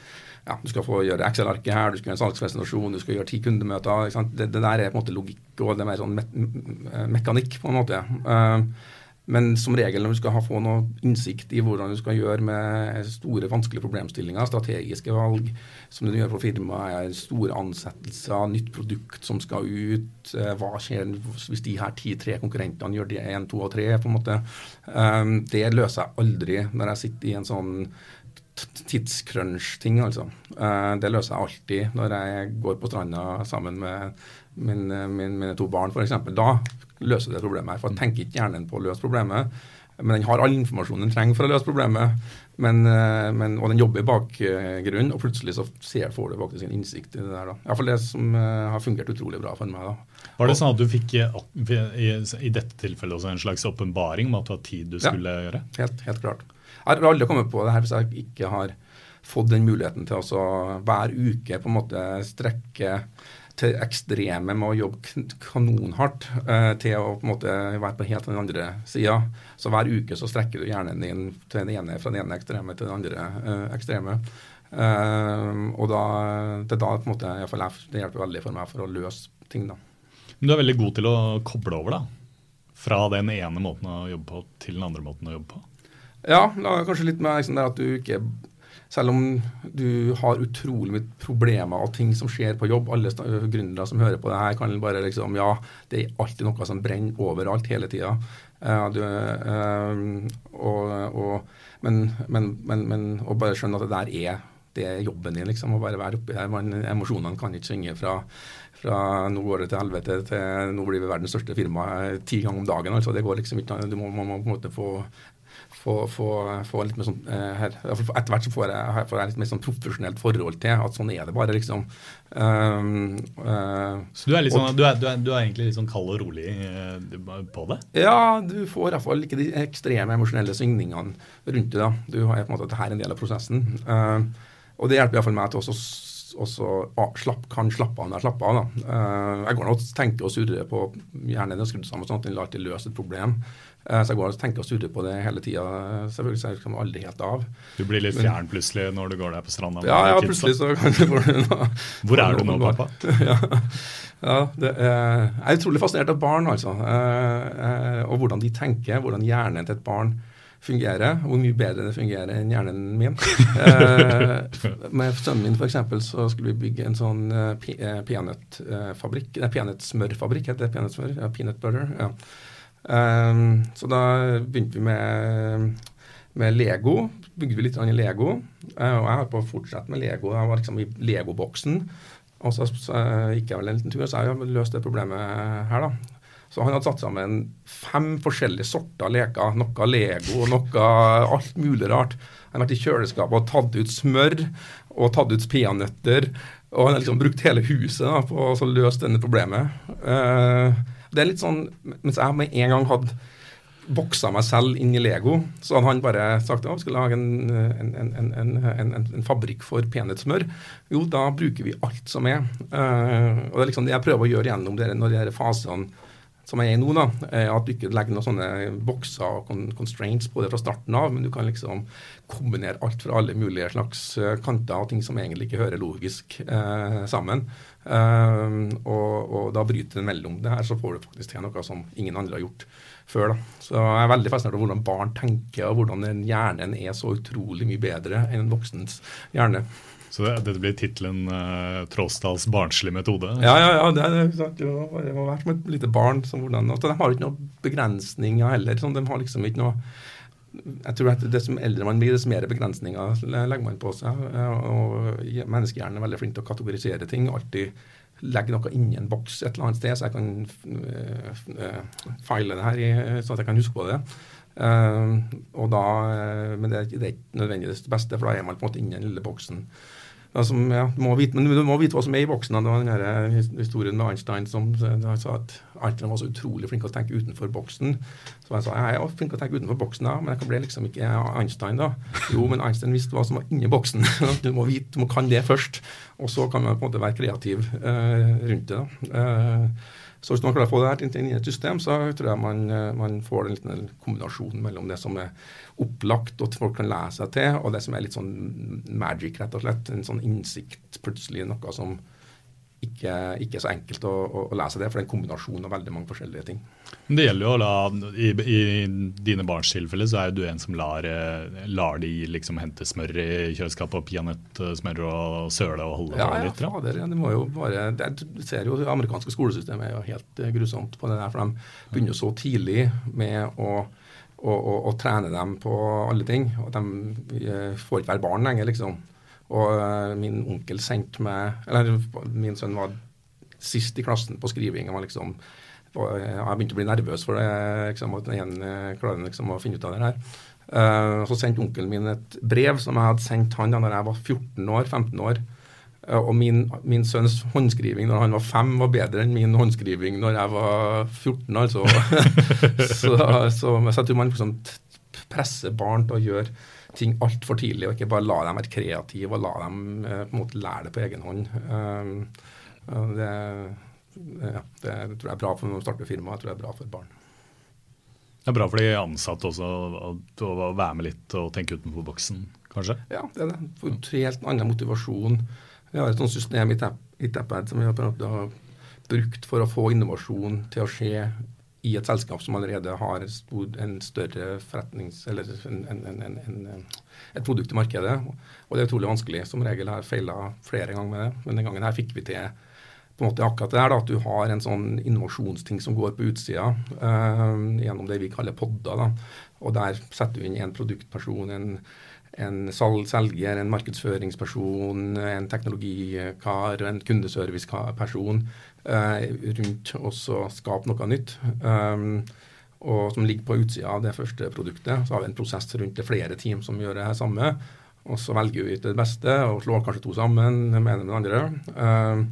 ja, du skal få gjøre Excel-arket her, du skal gjøre en salgspresentasjon, du skal gjøre ti kundemøter. Det, det, der er på en måte logikk og det er mer sånn me mekanikk, på en måte. Uh, men som regel når du skal ha, få noe innsikt i hvordan du skal gjøre med store, vanskelige problemstillinger, strategiske valg, som du gjør for firmaet, store ansettelser, nytt produkt som skal ut, uh, hva skjer hvis de her ti-tre konkurrentene gjør det én, to og tre, på en måte. Um, det løser jeg aldri når jeg sitter i en sånn tidscrunch-ting, altså. Uh, det løser jeg alltid når jeg går på stranda sammen med min, min, mine to barn, f.eks. Da løser det problemet. For jeg tenker ikke hjernen på å løse problemet, men den har all informasjonen den trenger for å løse problemet. Men, uh, men, og den jobber i bakgrunnen, og plutselig så ser, får du faktisk en innsikt i det der. da. Iallfall det som uh, har fungert utrolig bra for meg. da. Var det sånn at du fikk i, i dette tilfellet også en slags åpenbaring om at det var tid du skulle ja, gjøre? Helt, helt klart. Jeg har aldri kommet på det her hvis jeg ikke har fått den muligheten til å hver uke på en måte strekke til ekstreme med å jobbe kanonhardt eh, til å på en måte være på helt den andre sida. Så hver uke så strekker du hjernen din til den ene, fra den ene ekstreme til den andre eh, ekstreme. Eh, og da, det, da på en måte, det hjelper veldig for meg for å løse ting. da. Men du er veldig god til å koble over, da? Fra den ene måten å jobbe på til den andre måten å jobbe på? Ja, da kanskje litt med liksom, at du ikke selv om du har utrolig mye problemer og ting som skjer på jobb, alle gründere som hører på det her, kan bare liksom Ja, det er alltid noe som brenner overalt hele tida. Uh, uh, men, men, men, men, å bare skjønne at det der er, det er jobben din, liksom. Å bare være oppi her. Man, emosjonene kan ikke synge fra, fra nå går det til helvete til nå blir vi verdens største firma ti ganger om dagen. altså Det går liksom ikke Du må, må, må på en måte få få, få, få litt mer sånn uh, her, Etter hvert så får jeg, får jeg, litt mer sånn profesjonelt forhold til at sånn er det bare, liksom. Um, uh, så du er, litt sånn, og, du, er, du, er, du er, egentlig litt sånn kald og rolig uh, på det? Ja, du får i hvert fall ikke de ekstreme emosjonelle svingningene rundt det. da. Du har på en måte dette er en del av prosessen. og det hjelper iallfall meg til å og så slapp, kan slappe av når jeg slapper av. Da. Uh, jeg går og tenker og surrer på hjernen er skrudd sammen sånn at den alltid løse et problem. Uh, så jeg går og tenker og surrer på det hele tida. Selvfølgelig så jeg kommer aldri helt av. Du blir litt fjern plutselig når du går der på stranda? Ja, ja plutselig så kan du noe, Hvor er du nå, pappa? ja, ja er, jeg er utrolig fascinert av barn, altså. Uh, og hvordan de tenker, hvordan hjernen til et barn fungerer, hvor mye bedre det fungerer enn hjernen min. eh, med sønnen min f.eks. så skulle vi bygge en sånn uh, peanøttfabrikk, uh, peanøttsmørfabrikk, heter det peanøttsmør? Ja, peanut butter. ja. Um, så da begynte vi med, med Lego. Bygde vi litt i Lego. Uh, og jeg har på å fortsette med Lego. Jeg var liksom i Lego-boksen. Og så, så gikk jeg vel en liten tur, så jeg har løst det problemet her, da. Så han hadde satt sammen fem forskjellige sorter leker. Noe Lego, noe alt mulig rart. Han har vært i kjøleskapet og tatt ut smør og tatt ut peanøtter. Og han har liksom brukt hele huset da, på å løse denne problemet. Uh, det er litt sånn, Mens jeg med en gang hadde boksa meg selv inn i Lego, så hadde han bare sagt at vi skal lage en, en, en, en fabrikk for peanøttsmør. Jo, da bruker vi alt som er. Uh, og det er liksom det jeg prøver å gjøre gjennom det, når de her fasene som jeg er nå, da, at du ikke legger noen sånne bokser og constraints på det fra starten av, men du kan liksom kombinere alt fra alle mulige slags eh, kanter og ting som egentlig ikke hører logisk eh, sammen. Eh, og, og, da bryter den mellom det her, så får du faktisk til noe som ingen andre har gjort før. da. Så jeg er veldig fascinert av hvordan barn tenker, og hvordan hjernen er så utrolig mye bedre enn en voksens hjerne. Så det, dette blir tittelen uh, 'Tråsdals barnslige metode'? Ja, ja, ja det, det, det må være som et lite barn. Som hvordan, de har ikke noen begrensninger heller. Sånn, de har liksom ikke noe jeg tror at Dess eldre man blir, dess mer begrensninger legger man på seg. og Menneskehjernen er veldig flink til å kategorisere ting. alltid legge noe inni en boks et eller annet sted, så jeg kan uh, file det her, i, så at jeg kan huske på det. Uh, og da, uh, men det, det, er ikke nødvendigvis det beste, for da er man på en måte inni den lille boksen. Som, ja, du må vite, men du må vite hva som er i boksen. Det var den her historien med Einstein som sa at Einstein var så utrolig flink til å tenke utenfor boksen. Så han sa jeg er flink til å tenke utenfor boksen, da, men jeg ble liksom ikke Einstein da. Jo, men Einstein visste hva som var inni boksen. du må vite, du må kan det først, og så kan man på en måte være kreativ uh, rundt det. da. Uh, så hvis man klarer å få det her inn i et system, så tror jeg man, eh, man får en liten kombinasjon mellom det som er opplagt og folk kan lese seg til, og det som er litt sånn magic, rett og slett. En sånn innsikt, plutselig noe som ikke, ikke så enkelt å, å, å, lese det, for det er en kombinasjon av veldig mange forskjellige ting. Det gjelder jo da, i, i dine barns tilfelle så er du en som lar, eh, lar de liksom hente smør i kjøleskapet og peanøttsmør og søle og holde ja, på litt? Ja, fader, det må jo bare, det ser jo Det amerikanske skolesystemet er jo helt eh, grusomt på det der, for de begynner så tidlig med å og, og, og, trene dem på alle ting. og De eh, får ikke være barn lenger, liksom. Og uh, min onkel sendte meg Eller min sønn var sist i klassen på skriving. liksom, og eh, Jeg begynte å bli nervøs for det. Liksom, at igjen klarer liksom å finne ut av det her. Uh, så sendte onkelen min et brev som jeg hadde sendt han da jeg var 14 år, 15 år. Uh, og min, min, sønns håndskriving når han var fem, var bedre enn min håndskriving når jeg var 14. altså. så, så, så, jeg tror man liksom presser barn til å gjøre ting altfor tidlig, og ikke bare la dem være kreative og la dem uh, på en måte lære det på egen hånd. Um, det, ja, det, tror jeg er bra for når man starter firma, jeg tror det er bra for barn. Det er bra for de ansatte også å være med litt og tenke utenfor boksen, kanskje? Ja, det er det. Får helt annen motivasjon. Vi har et sånt system i Tappad som vi har brukt for å få innovasjon til å skje i et selskap som allerede har en større forretnings... Eller en, en, en, et produkt i markedet. Og det er utrolig vanskelig. Som regel har jeg feila flere ganger med det. Men den gangen her fikk vi til på en måte akkurat det her, da, at du har en sånn innovasjonsting som går på utsida uh, gjennom det vi kaller podder. da, og Der setter du inn en produktperson, en, en selger, en markedsføringsperson, en teknologikar, en kundeserviceperson Eh, rundt og skape noe nytt. Um, og som ligger på utsida av det første produktet. Så har vi en prosess rundt det flere team som gjør det her samme. Og så velger vi ut det beste og slår kanskje to sammen med den andre. Um,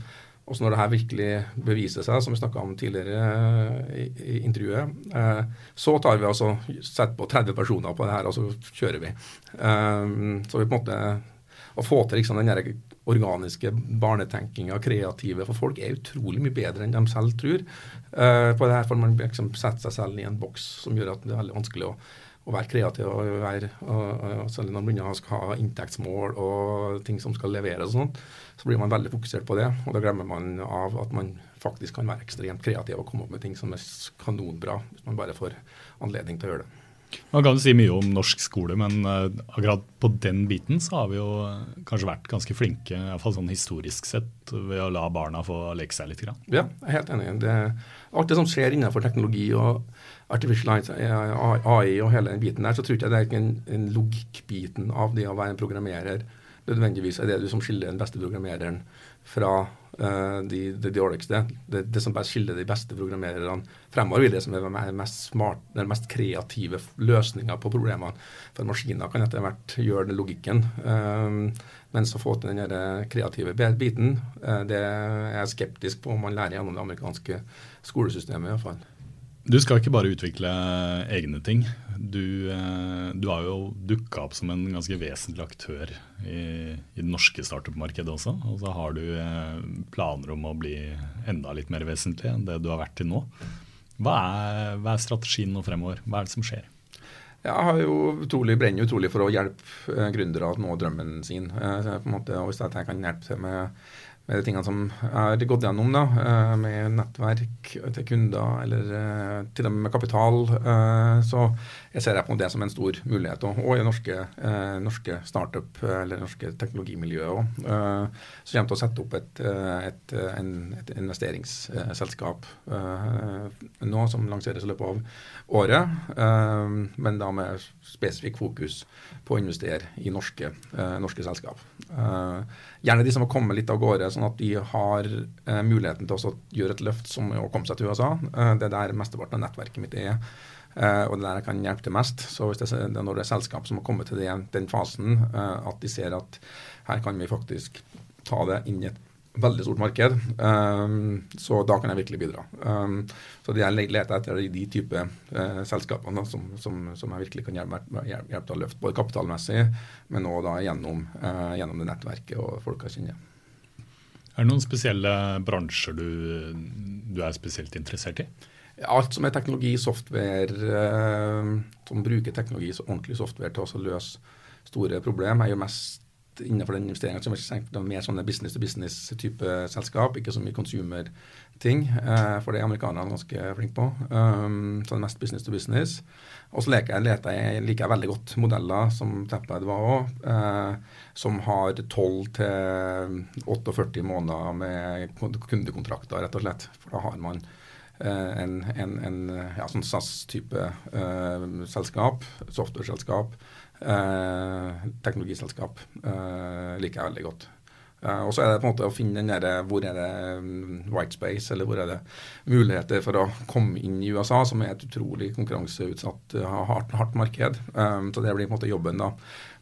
og så når det her virkelig beviser seg, som vi snakka om tidligere i, i intervjuet, uh, så tar vi altså setter på 30 personer på det her, og så kjører vi. Um, så vi på en måte å få til liksom den organiske barnetenkinga, kreative. For folk er utrolig mye bedre enn de selv tror. Uh, på det her får man liksom sette seg selv i en boks som gjør at det er veldig vanskelig å, å være kreativ. og være, og, og, Selv når man begynner å ha inntektsmål og ting som skal leveres, og sånt, så blir man veldig fokusert på det. Og da glemmer man av at man faktisk kan være ekstremt kreativ og komme opp med ting som er kanonbra, hvis man bare får anledning til å gjøre det. Man kan si mye om norsk skole, men uh, akkurat på den biten så har vi jo eh, kanskje vært ganske flinke, i hvert fall sånn historisk sett, ved å la barna få leke seg litt. Grann. Ja, jeg er helt enig. Det, alt det som skjer innenfor teknologi og artificial AI og hele den biten der, så tror jeg det er ikke en, en logikkbiten av det å være en programmerer nødvendigvis er det du som skiller den beste programmereren fra uh, de, de dårligste. Det, det, som skiller de beste programmererne fremover, vil det som er mest smart, den mest kreative løsninga på problemene. For maskiner kan etter hvert gjøre den logikken. Um, mens å få til den kreative biten, uh, det er jeg skeptisk på om man lærer gjennom det amerikanske skolesystemet. i hvert fall. Du skal ikke bare utvikle egne ting. Du, eh, du har jo dukka opp som en ganske vesentlig aktør i, i det norske startup-markedet også. Og så har du eh, planer om å bli enda litt mer vesentlig enn det du har vært til nå. Hva er, hva er strategien nå fremover? Hva er det som skjer? Jeg har jo utrolig, brenner utrolig for å hjelpe gründere til å nå drømmen sin. på en måte, Hvis jeg kan hjelpe til med med de tingene som er gått gjennom, da, eh, med nettverk til kunder eller eh, til og med kapital, eh, så jeg ser jeg på det som en stor mulighet. Og i norske, norske startup- eller norske teknologimiljøer òg. Så kommer til å sette opp et, et, en, et investeringsselskap nå som lanseres i løpet av året, men da med spesifikk fokus på å investere i norske, norske selskap. Gjerne de som har kommet litt av gårde, sånn at de har eh, muligheten til å gjøre et løft som å komme seg til USA. Eh, det er der mesteparten av nettverket mitt er. Eh, og det der jeg kan hjelpe til mest. Så hvis det, er når det er selskap som har kommet til det, den fasen, eh, at de ser at her kan vi faktisk ta det inn i et veldig stort marked. Um, så da kan jeg virkelig bidra. Um, så jeg leter etter de type uh, selskapene som, som, som, jeg virkelig kan hjelpe, hjelpe til å løfte, både kapitalmessig, men òg gjennom, uh, gjennom, det nettverket og folk jeg kjenner. Er det noen spesielle bransjer du, du er spesielt interessert i? Alt som er teknologi, software, uh, som bruker teknologi, så ordentlig software til å løse store problemer, er jo mest innenfor den investeringen som er mer sånne business to business-type selskap, ikke så mye consumer-ting. Eh, for det er amerikanerne ganske flinke på. Um, så det er mest business to business. Og så leker jeg, liker jeg veldig godt modeller, som Tappad var òg, eh, som har 12 til 48 måneder med kundekontrakter, rett og slett. For da har man eh, en, en, en ja, sånn SAS-type eh, selskap, software-selskap teknologiselskap eh, liker jeg veldig godt. Uh, og så er det på en måte å finne den der, hvor er det um, white space, eller hvor er det muligheter for å komme inn i USA, som er et utrolig konkurranseutsatt, uh, hardt, hardt, marked. Um, så det blir på en måte jobben, da.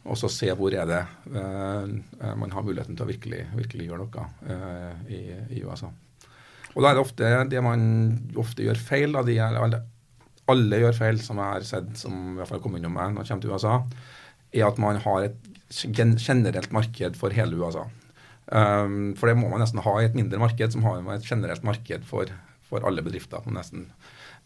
Og så se hvor er det uh, man har muligheten til å virkelig, virkelig gjøre noe i, i, USA. Og da er det ofte det man ofte gjør feil. Da, de er, alle, alle gjør feil, som jeg har sett, som i hvert fall kom innom meg når jeg kommer til USA, er at man har et generelt marked for hele USA. Um, for det må man nesten ha i et mindre marked, som har et generelt marked for, for alle bedrifter. nesten.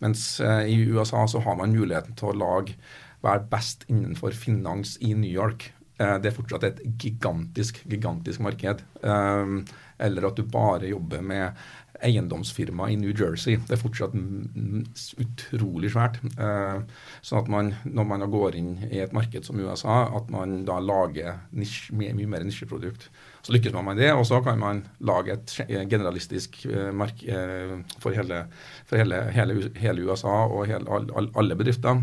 Mens uh, i USA så har man muligheten til å lage være best innenfor finans i New York. Uh, det er fortsatt et gigantisk, gigantisk marked. Um, eller at du bare jobber med eiendomsfirma i New Jersey. Det er fortsatt utrolig svært. Eh, sånn at man, når man går inn i et marked som USA, at man da lager nisje, mye, mye mer nisjeprodukt. Så lykkes man med det, og så kan man lage et generalistisk eh, mark eh, for, hele, for hele, hele, hele, USA og alle bedrifter.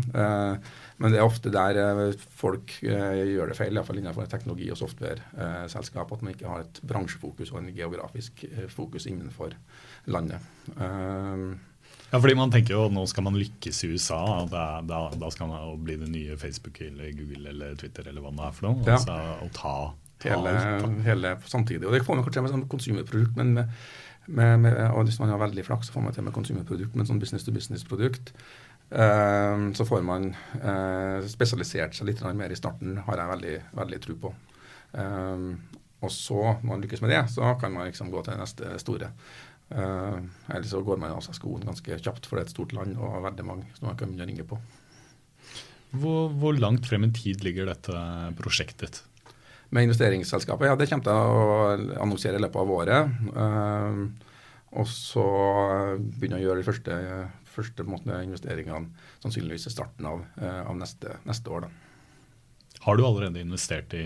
Men det er ofte der eh, folk eh, gjør det feil, iallfall innenfor teknologi- og software-selskap, at man ikke har et bransjefokus og en geografisk eh, fokus innenfor landet. Ja, fordi man tenker jo at nå skal man lykkes i USA. Da, da, da skal man bli det nye Facebook eller Google eller Twitter eller hva det er for noe. Ja. Altså, og ta, ta hele, hele samtidig. Og Det får man kanskje med sånn konsumerprodukt, men med, med, med, og hvis man har veldig flaks, så får man til med konsumerprodukt, men sånn business to business-produkt Ehm, så får man eh, spesialisert seg litt mer i starten, har jeg veldig, veldig tro på. Ehm, Og så, når man lykkes med det, så kan man liksom gå til det neste store. Uh, eller så går man av seg skoen ganske kjapt, for det er et stort land og veldig mange som man kan begynne å ringe på. Hvor, hvor, langt frem i tid ligger dette prosjektet? Med investeringsselskapet? Ja, det kommer til å annonsere i løpet av året. Uh, og så begynne å gjøre de første, første måte, investeringene sannsynligvis i starten av, uh, av neste, neste, år. Da. Har du allerede investert i,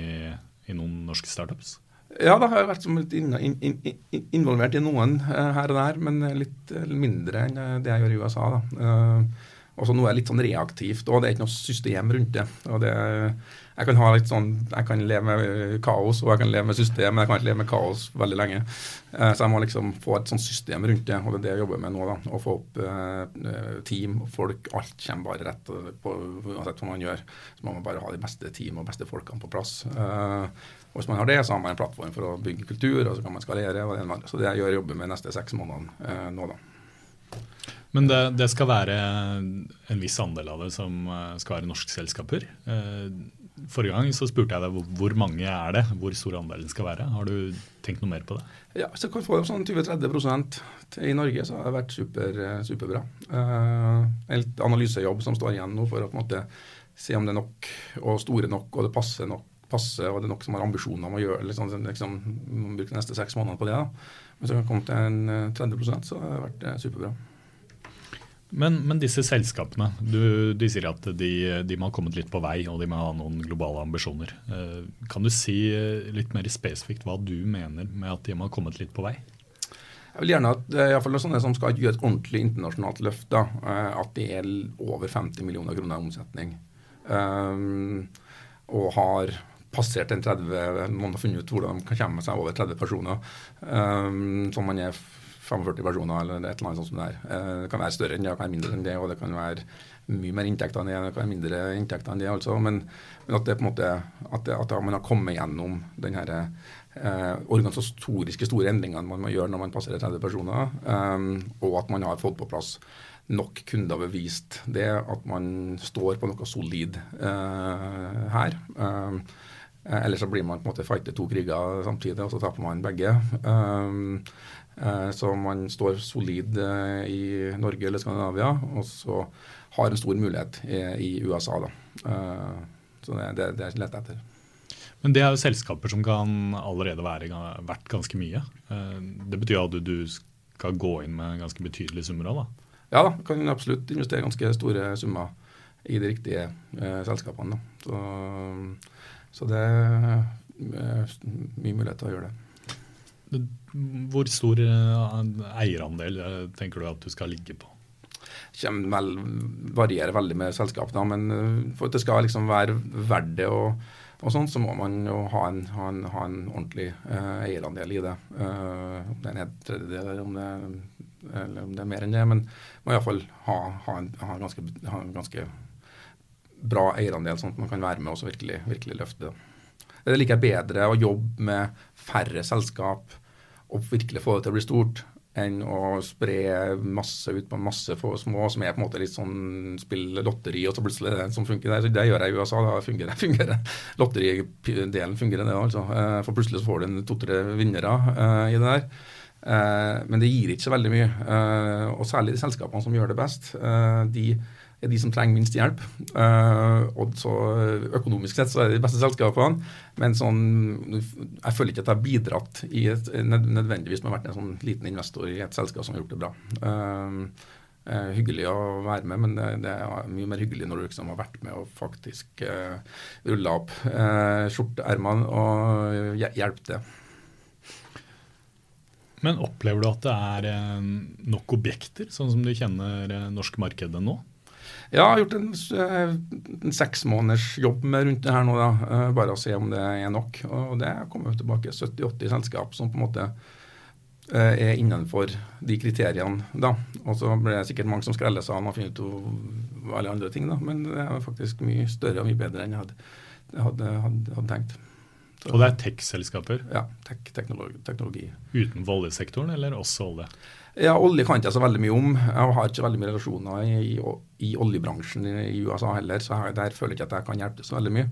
i noen norske startups? Ja, da har jeg vært litt involvert i noen uh, her og der, men litt mindre enn det jeg gjør i USA. da. Uh, og så nå er det litt sånn reaktivt, og det er ikke noe system rundt det. og det jeg kan ha litt sånn, jeg kan leve med kaos og jeg kan leve med system, men jeg kan ikke leve med kaos veldig lenge. Uh, så jeg må liksom få et sånt system rundt det, og det er det jeg jobber med nå. da, Å få opp team, folk, alt kommer bare rett på uansett hva man gjør. Så man må bare ha de beste team og beste folkene på plass. Og hvis man har det, så har man en plattform for å bygge kultur, og så kan man skalere. og det Så det jeg gjør jobber med neste seks månedene eh, nå, da. Men det, det, skal være en viss andel av det som eh, skal være norske selskaper. Eh, forrige gang så spurte jeg deg hvor mange er det, hvor stor andelen skal være. Har du tenkt noe mer på det? Ja, Hvis jeg kan få sånn 20-30% i Norge, så har det vært super, eh, superbra. Uh, en analysejobb som står igjen nå for å på en måte se om det er nok og store nok og det passer nok passe, og det er nok som har ambisjoner om å gjøre liksom, liksom, man bruker de neste seks månedene på det. da. Hvis jeg kan komme til en 30 eh, så har det vært eh, superbra. Men, men, disse selskapene, du, de sier at de, de, må ha kommet litt på vei og de må ha noen globale ambisjoner. Eh, kan du si litt mer spesifikt hva du mener med at de må ha kommet litt på vei? Jeg vil gjerne at iallfall fall sånne som skal gjøre et ordentlig internasjonalt løft, da, at det er over 50 millioner kroner i omsetning. Um, og har passert en 30 Man har funnet ut hvordan de kan komme seg over 30 personer. Um, som man er 45 personer eller et eller annet sånt som det er. Uh, det kan være større enn det, det kan være mindre enn det, og det kan være mye mer inntekter enn det, det kan være mindre inntekter enn det. altså, Men, men at det måte, at, det, at man har kommet gjennom den her eh, organisatoriske store endringene man må gjøre når man passerer 30 personer, um, og at man har fått på plass nok kunder bevist det, at man står på noe solid uh, her. Eh, Eller så blir man på en måte fighter to kriger samtidig, og så taper man begge. Um, så man står solid uh, i Norge eller Skandinavia, og så har en stor mulighet i, i USA. da. Så det, det, er lett etter. Men det er jo selskaper som kan allerede være verdt ganske mye. Det betyr at du, skal gå inn med ganske betydelige summer òg, da? Ja da, kan absolutt investere ganske store summer i de riktige selskapene. Da. Så så det er eh, mye mulighet til å gjøre det. Hvor stor eh, eierandel eh, tenker du at du skal ligge på? Det vel, varierer veldig med selskapene, men for at det skal liksom være verdt det, og, og sånn, så må man jo ha en, ha en, ha en ordentlig uh, eierandel i det. Uh, om det er en tredjedel eller om det, eller om det er mer enn det. Men man må iallfall ha, ha, ha, en ganske, ha en ganske bra eierandel, sånn at man kan være med og virkelig, virkelig løfte det. Det liker jeg bedre å jobbe med færre selskap og virkelig få det til å bli stort, enn å spre masse ut på masse små, som er på en måte litt sånn spill lotteri, og så plutselig er det en som funker der. Så det gjør jeg i USA. Da fungerer, det. fungerer. Lotteridelen fungerer, det altså. Eh, for plutselig så får du to-tre vinnere uh, i det der. Uh, men det gir ikke så veldig mye. Uh, og særlig de selskapene som gjør det best. de er de som trenger minst hjelp. Uh, og så Økonomisk sett så er det de beste selskapene. Men sånn, jeg føler ikke at jeg har bidratt i et, nødvendigvis med å ha vært en sånn liten investor i et selskap som har gjort det bra. Uh, hyggelig å være med, men det, det, er mye mer hyggelig når du liksom har vært med og faktisk uh, rulla opp uh, skjorteermene og hjulpet til. Men opplever du at det er nok objekter, sånn som du kjenner norske markedet nå? Ja, jeg har gjort en, eh, en seks måneders jobb med rundt det her nå. da, eh, Bare å se om det er nok. Og det kommer jo tilbake 70-80 selskap som på en måte eh, er innenfor de kriteriene. da, Og så blir det sikkert mange som skreller seg an og finner ut alle andre ting, da, men det er faktisk mye større og mye bedre enn jeg hadde, hadde, hadde, hadde tenkt. Så, og det er tech-selskaper? Ja, tech, teknologi, teknologi. Utenfor oljesektoren, eller også olje? Ja, Olje kan jeg så veldig mye om. Jeg har ikke veldig mye relasjoner i, i, oljebransjen i, USA heller, så jeg, der føler jeg ikke at jeg kan hjelpe så veldig mye.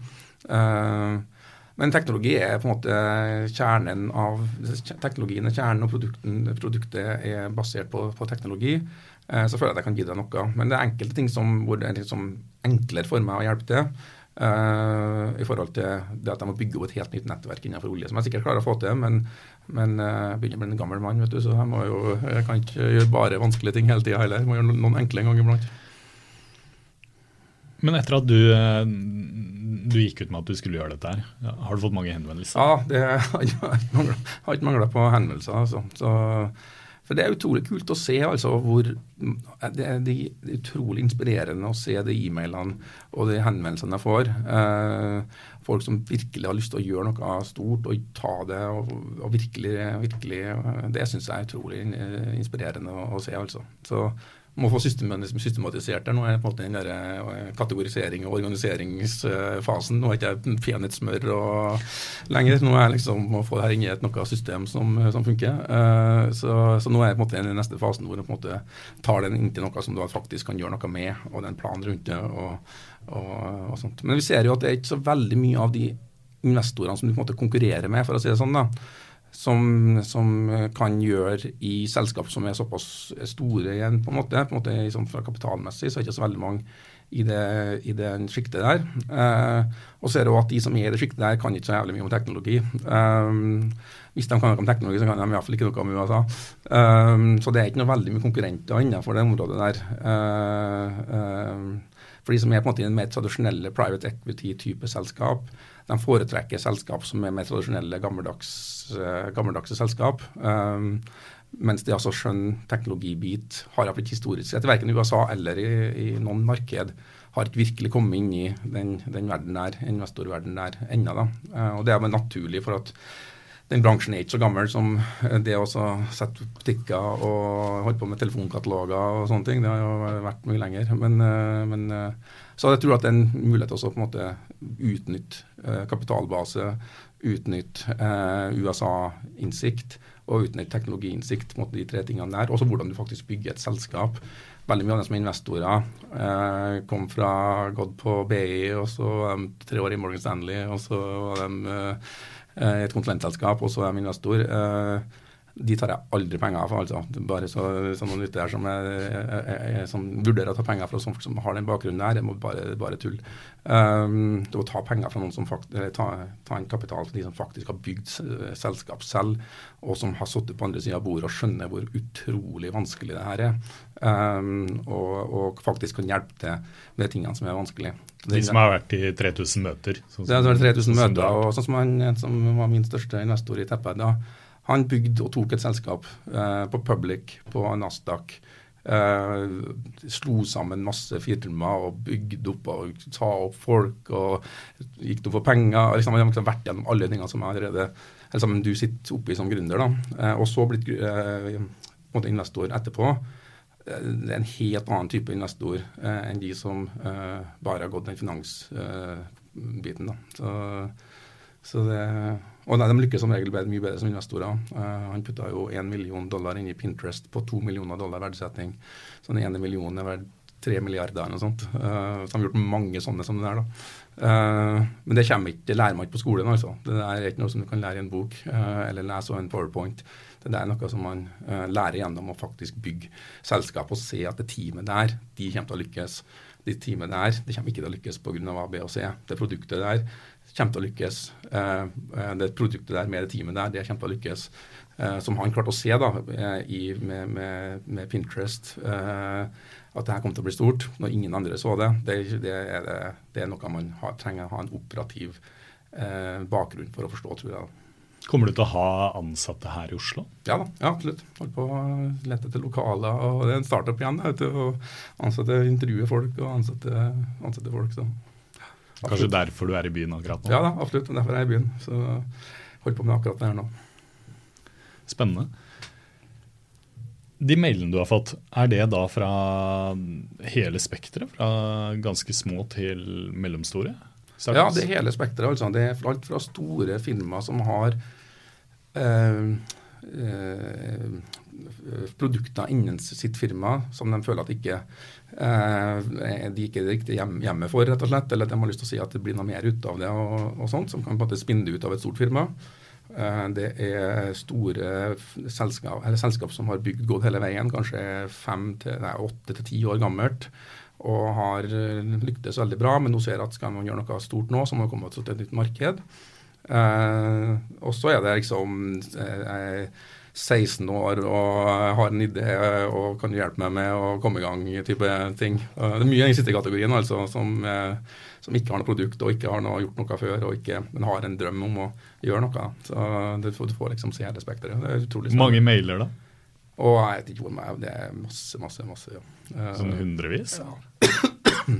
Uh, Men teknologi er på en måte kjernen av Teknologien er kjernen, og produktet er basert på, på teknologi. Uh, så føler jeg at jeg kan bidra noe. Men det er enkelte ting som, hvor det er liksom enklere for meg å hjelpe til. Uh, I forhold til det at jeg må bygge opp et helt nytt nettverk innenfor olje, som jeg sikkert klarer å få til. Men, men uh, begynner å bli en gammel mann, vet du, så jeg, må jo, jeg kan ikke gjøre bare vanskelige ting hele tida heller. Jeg må gjøre noen enkle en gang iblant. Men etter at du, du, gikk ut med at du skulle gjøre dette, her, har du fått mange henvendelser? Ja, det har ikke mangla på henvendelser. Altså. Så for det er utrolig kult å se altså hvor Det er, det er utrolig inspirerende å se de e-mailene og de henvendelsene jeg får. Eh, folk som virkelig har lyst til å gjøre noe stort og ta det og, og virkelig, virkelig Det syns jeg er utrolig inspirerende å, å se, altså. Så må få systematisert det. Nå er det på en måte den der eh, kategorisering- og organiseringsfasen. Nå er ikke jeg peanøttsmør lenger. Nå er jeg liksom å få det her inn i et noe system som, som funker. Uh, så, så, nå er jeg på en måte den neste fasen hvor du på en måte tar den inn til noe som du faktisk kan gjøre noe med, og den planen rundt det. og, og, og sånt. Men vi ser jo at det er ikke så veldig mye av de investorene som du på en måte konkurrerer med, for å si det sånn. da, som, som, kan gjøre i selskap som er såpass store igjen, på en måte. På en måte liksom fra kapitalmessig så er det ikke så veldig mange i det, i det sjiktet der. Eh, og så er det også at de som er i det sjiktet der, kan ikke så jævlig mye om teknologi. Um, hvis de kan noe om teknologi, så kan de iallfall ikke noe om USA. Um, så det er ikke noe veldig mye konkurrenter innenfor det området der. Uh, uh, for de som er på en måte i en mer tradisjonelle private equity-type selskap, de foretrekker selskap som er mer tradisjonelle, gammeldags, gammeldagse selskap. Um, mens det altså skjønn teknologibit har blitt historisk sett, verken i USA eller i, i, noen marked, har ikke virkelig kommet inn i den, den verden der, investorverdenen der ennå. Uh, og det er naturlig for at den bransjen er ikke så gammel som det å sette butikker og holde på med telefonkataloger og sånne ting. Det har jo vært mye lenger. Men, uh, men så jeg tror at det er en mulighet også å på en måte utnytte eh, kapitalbase, utnytte eh, USA-innsikt og utnytte teknologiinnsikt mot de tre tingene der. Også hvordan du faktisk bygger et selskap. Veldig mye av dem som er investorer, eh, kom fra gått på BI, og så var de tre år i Morgan Stanley, og så var de eh, et konsulentselskap, og så er jeg investor. Eh, de tar jeg aldri penger fra, altså. Bare så, så noen ute der som, er, er, er, som, vurderer å ta penger fra folk som har den bakgrunnen der, det må bare, bare tull. Um, det å ta penger fra noen som fakt, ta, ta, en kapital fra de som faktisk har bygd selskap selv, og som har sittet på andre sida av bordet og skjønner hvor utrolig vanskelig det her er. Um, og, og, faktisk kan hjelpe til med de tingene som er vanskelig. De som har vært i 3000 møter? Sånn det har vært 3000 møter, og sånn som han som var min største investor i Teppet da, han bygde og tok et selskap eh, på Public, på Nasdaq. Eh, slo sammen masse firmaer og bygde opp og ta opp folk og gikk opp for penger. Liksom, han har vært gjennom alle tingene som allerede eller som du sitter oppi som gründer. eh, Og så blitt eh, investor etterpå. Eh, det er en helt annen type investor eh, enn de som bare har gått den finansbiten. Så, så det og De lykkes som regel mye bedre som investorer. Uh, han putta jo 1 million dollar inn i Pinterest på 2 millioner dollar verdsetting. Så den ene millionen er verdt 3 milliarder eller noe sånt. Uh, så har gjort mange sånne som det der. da. Uh, men det, ikke, det lærer man ikke på skolen. altså. Det er ikke noe som du kan lære i en bok eller lese av en powerpoint. Det er noe som man lærer gjennom å faktisk bygge selskap og se at det teamet der, de kommer til å lykkes. De teamet der, det kommer ikke til å lykkes pga. A, B og C. Det produktet der kommer til å lykkes. Eh, eh, det produktet der med det teamet der, det kommer til å lykkes. Eh, som han klarte å se da, i, med, med, med, Pinterest, at det her kom til å bli stort når ingen andre så det. Det, det, er, det er, noe man har, trenger å ha en operativ bakgrunn for å forstå, tror jeg. Kommer du til å ha ansatte her i Oslo? Ja da, ja, absolutt. Holder på å lete etter lokaler. og Det er en startup igjen. Til å ansette, intervjue folk og ansette, ansette folk. så Kanskje derfor du er i byen akkurat nå? Ja, da, absolutt. Derfor er jeg i byen. Så holder på med akkurat det her nå. Spennende. De mailene du har fått, er det da fra hele spekteret? Fra ganske små til mellomstore? Startups? Ja, det er hele spekteret. Altså. Det er alt fra store firmaer som har eh, produkter innen sitt firma som de føler at ikke, de ikke er riktig hjemme for, rett og slett. Eller at de har lyst til å si at det blir noe mer ut av det, og, og sånt, som kan på en måte spinne det ut av et stort firma. Det er store selskap, eller selskap som har bygd gått hele veien, kanskje fem til åtte til ti år gammelt og har lyktes veldig bra, men nå ser at skal man gjøre noe stort nå, så må man komme til et nytt marked. Eh, og så er det liksom eh, 16 år og har en idé og kan hjelpe meg med å komme i gang type ting. Det er mye i den siste kategorien altså, som, uh, som, ikke har noe produkt og ikke har noe, gjort noe før, og ikke, men har en drøm om å gjøre noe. Så det, Du får liksom se hele spekteret. Det er utrolig Mange mailer, da? Og jeg vet ikke hvor mye, Det er masse, masse, masse. ja. Uh, sånn hundrevis? Ja.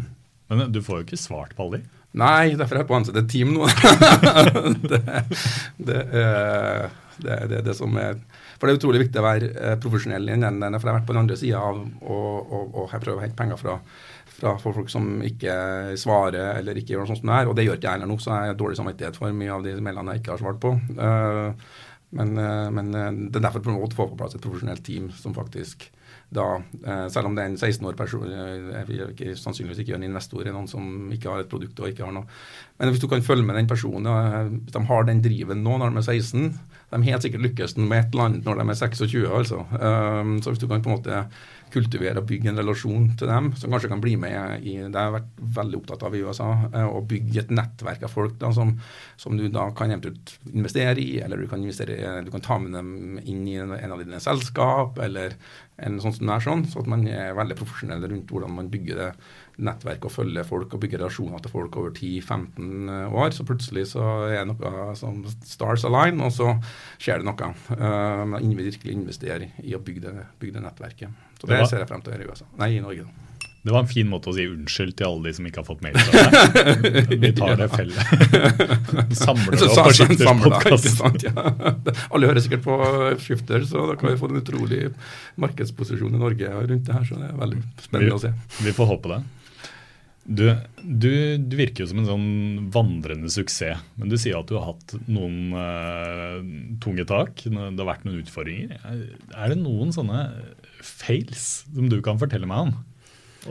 Men du får jo ikke svart på alle de? Nei, derfor er jeg på et team nå. det, det, er, det, er det, som er For det er utrolig viktig å være eh, profesjonell i den For jeg har vært på den andre sida og, og, og jeg prøver å hente penger fra, fra folk som ikke svarer eller ikke gjør noe sånt som det er. Og det gjør ikke jeg heller nå, så jeg har dårlig samvittighet for mye av de mailene jeg ikke har svart på. Uh, men, uh, men det er derfor å få på plass et profesjonelt team som faktisk da, eh, selv om det er en 16 år person, eh, jeg vil ikke, sannsynligvis ikke gjøre en investor i noen som ikke har et produkt og ikke har noe. Men hvis du kan følge med den personen, eh, hvis de har den driven nå når de er 16, de helt sikkert lykkes med et eller annet når de er 26. altså. Så hvis du kan på en måte kultivere og bygge en relasjon til dem, som kanskje kan bli med i Det har jeg vært veldig opptatt av i USA. Å bygge et nettverk av folk da, som, som, du da kan eventuelt investere i, eller du kan, investere, du kan ta med dem inn i en av dine selskap, eller en sånn som det er sånn, så at man er veldig profesjonell rundt hvordan man bygger det nettverk og følge folk og bygge relasjoner til folk over 10-15 år. Så plutselig så er det noe som stars align, og så skjer det noe. Uh, man virkelig investere i å bygge det, bygge det nettverket. Så det, det var, ser jeg frem til å gjøre i USA. Nei, i Norge. da. Det var en fin måte å si unnskyld til alle de som ikke har fått mail fra deg. Vi tar det felles. Samler det opp og skifter podkast. ja. Alle hører sikkert på Skifter, så da kan vi få en utrolig markedsposisjon i Norge rundt det her. Så det er veldig spennende vi, å se. Vi får håpe det. Du, du, du, virker jo som en sånn vandrende suksess, men du sier at du har hatt noen uh, tunge tak. Det har vært noen utfordringer. Er det noen sånne fails som du kan fortelle meg om?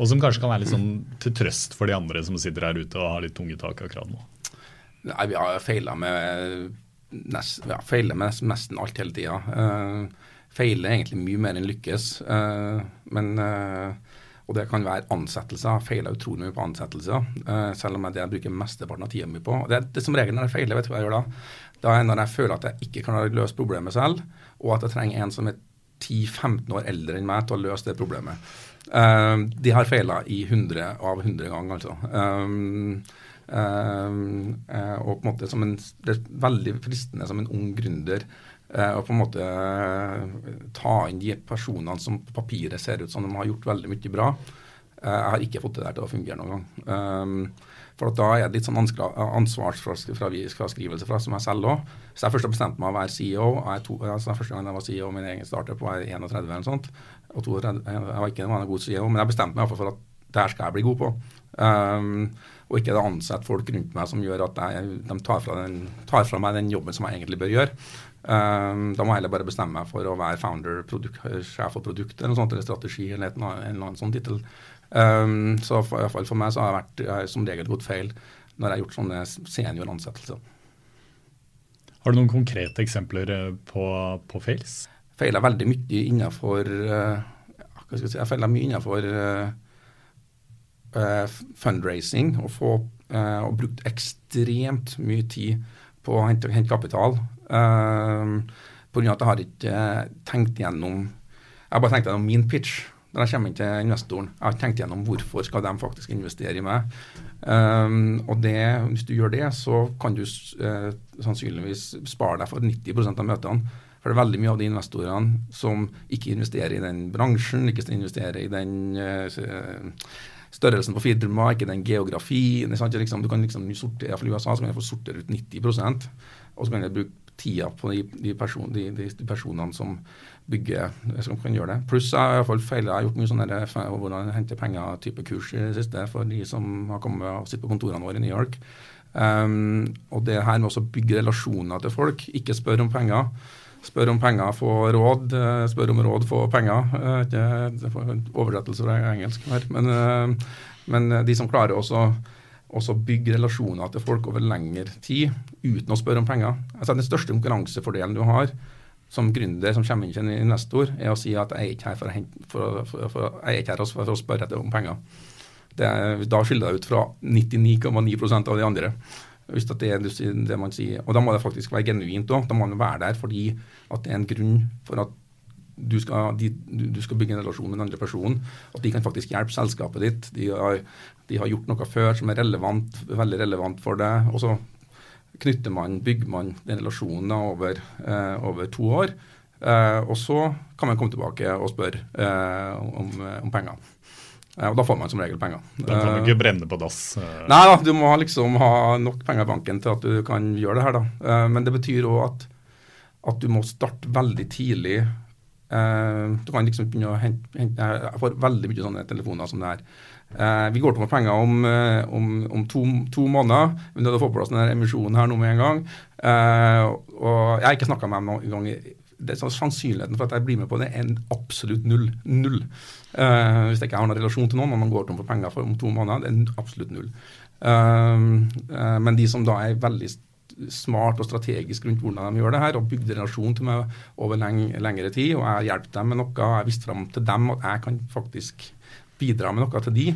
Og som kanskje kan være litt sånn til trøst for de andre som sitter her ute og har litt tunge tak akkurat nå? Nei, Vi har feila med, nest, ja, med nesten alt hele tida. Uh, feiler egentlig mye mer enn lykkes. Uh, men uh, og det kan være ansettelser. Feiler utrolig mye på ansettelser, uh, selv om det jeg bruker mesteparten av tida mi på. Det, det som regel når jeg feiler, vet du hva jeg gjør da? Da er når jeg føler at jeg ikke kan løse problemet selv, og at jeg trenger en som er 10-15 år eldre enn meg til å løse det problemet. Um, de har feila i 100 av 100 ganger, altså. Um, um, og på en måte som en, Det er veldig fristende som en ung gründer Eh, og på en måte eh, ta inn de personene som på papiret ser ut som de har gjort veldig mye bra. Eh, jeg har ikke fått det der til å fungere noen gang. For da er det litt sånn ansvarsfraskrivelse fra som jeg selv òg. Så jeg først har bestemt meg å være CEO. Jeg to, altså første gang jeg var CEO min egen startup, var jeg 31 eller noe sånt. Og 32, jeg var ikke en god CEO, men jeg bestemte meg for at det her skal jeg bli god på. Um, og ikke ansette folk rundt meg som gjør at jeg, de tar fra, den, tar fra, meg den jobben som jeg egentlig bør gjøre. Um, da må jeg heller bare bestemme meg for å være founder, produkt, sjef for produkt eller noe sånt, eller strategi eller en, eller annen sånn tittel. Um, så for, fall for meg så har jeg vært jeg som regel gått feil når jeg har gjort sånne senioransettelser. Har du noen konkrete eksempler eh, på, på fails? Feiler veldig mye innenfor uh, hva skal Jeg si, jeg feiler mye innenfor uh, fundraising og, få, og brukt ekstremt mye tid på å hente, hente kapital Uh, Pga. at jeg har ikke tenkt gjennom Jeg har bare tenkt gjennom min pitch når jeg kommer inn til investoren. Jeg har tenkt gjennom hvorfor skal de faktisk investere i meg. Um, og det, Hvis du gjør det, så kan du uh, sannsynligvis spare deg for 90% av møtene. For det er veldig mye av de investorene som ikke investerer i den bransjen, ikke investerer i den uh, størrelsen på firma, ikke den geografien. Liksom, du kan liksom sortere, I USA så kan du få sortere ut 90 og så kan du bruke tida på de, de, person, de, de, personene som bygger, som kan gjøre det. Pluss jeg har iallfall feil, jeg har gjort mye sånne hvordan hente penger-type kurs i det siste for de som har kommet og sitter på kontorene våre i New York. Um, og det her med å bygge relasjoner til folk, ikke spørre om penger. Spør om penger, få råd. eh, Spør om råd, få penger. Eh, det er oversettelse fra engelsk her. Men, eh, men de som klarer også også bygge relasjoner til folk over lengre tid uten å spørre om penger. Altså Den største konkurransefordelen du har som gründer som kommer inn en investor, er å si at jeg er ikke her for å, hente, for, for, jeg er ikke her for å spørre om penger. Det, da skiller jeg ut fra 99,9% av de andre. Hvis det er det, man sier. Og da må det faktisk være genuint òg. Da må man være der fordi at det er en grunn for at du skal, de, du, skal bygge en relasjon med den andre personen. At de kan faktisk hjelpe selskapet ditt. De har, de har gjort noe før som er relevant, veldig relevant for deg. Og så knytter man, bygger man den relasjonen over, eh, over to år. Eh, og så kan man komme tilbake og spørre eh, om, om penger. Og da får man som regel penger. Da kan du Eh, ikke brenne på dass. eh. Nei da, du må liksom ha nok penger i banken til at du kan gjøre det her, da. Eh, men det betyr òg at, at du må starte veldig tidlig. Du kan liksom begynne å hente, hente Jeg får veldig mye sånne telefoner som det her. Vi går tom for penger om, om, om to, to måneder. Vi er nødt til å få på plass denne emisjonen her nå med en gang. Og jeg har ikke snakka med dem noen gang. Det sånn Sannsynligheten for at jeg blir med på det, er en absolutt null. Null. Uh, hvis jeg ikke har noen relasjon til noen og man går tom for penger for om to måneder, det er absolutt null. Uh, uh, men de som da er veldig smart og strategisk rundt hvordan de gjør det her, og bygde relasjon til meg over leng lengre tid, og jeg hjulpet dem med noe, og jeg har vist fram til dem at jeg kan faktisk bidra med noe til de,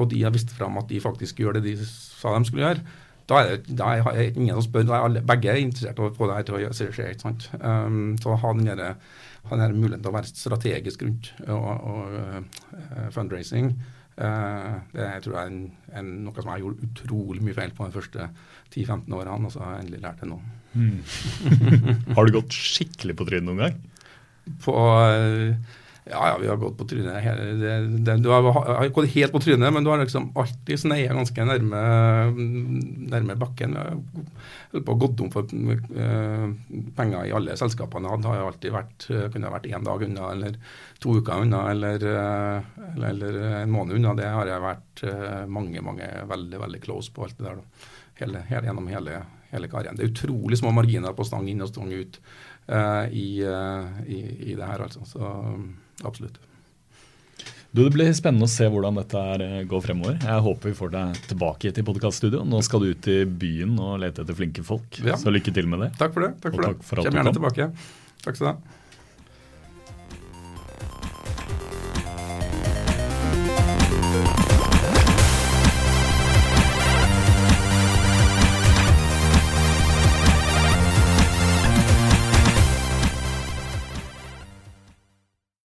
og de har vist fram at de faktisk gjør det de sa de skulle gjøre, da er det da er det ingen som spør. Da er alle, begge er interessert i å få det her til å skje. ikke sant? Um, så ha den der, ha den muligheten til å være strategisk rundt og, og uh, fundraising, Uh, det tror jeg er en, en, noe som jeg gjort utrolig mye feil på de første 10-15 årene, og så har jeg endelig lært det nå. Har du gått skikkelig på trynet noen gang? På eh, Ja, ja, vi har gått på trynet. Det, det, du har, har gått helt på trynet, men du har liksom alltid sneia ganske nærme, nærme bakken. Jeg har gått om for uh, penger i alle selskapene. Det har jo alltid vært, eh, kunne vært én dag unna, eller to uker unna, eller, uh, eller, eller en måned unna. Det har jeg vært uh, mange, mange veldig, veldig close på alt det der. da. Hele, hele, gjennom hele, hele karrieren. Det er utrolig små marginer på stang inn og stang ut i, i, i det her, altså. Så absolutt. Du, Det blir spennende å se hvordan dette eh, går fremover. Jeg håper vi får deg tilbake til podkaststudio. Nå skal du ut i byen og lete etter flinke folk. Ja. Så lykke til med det. Takk for det. takk Og for takk det. for Kjem gjerne tilbake. Takk skal du ha.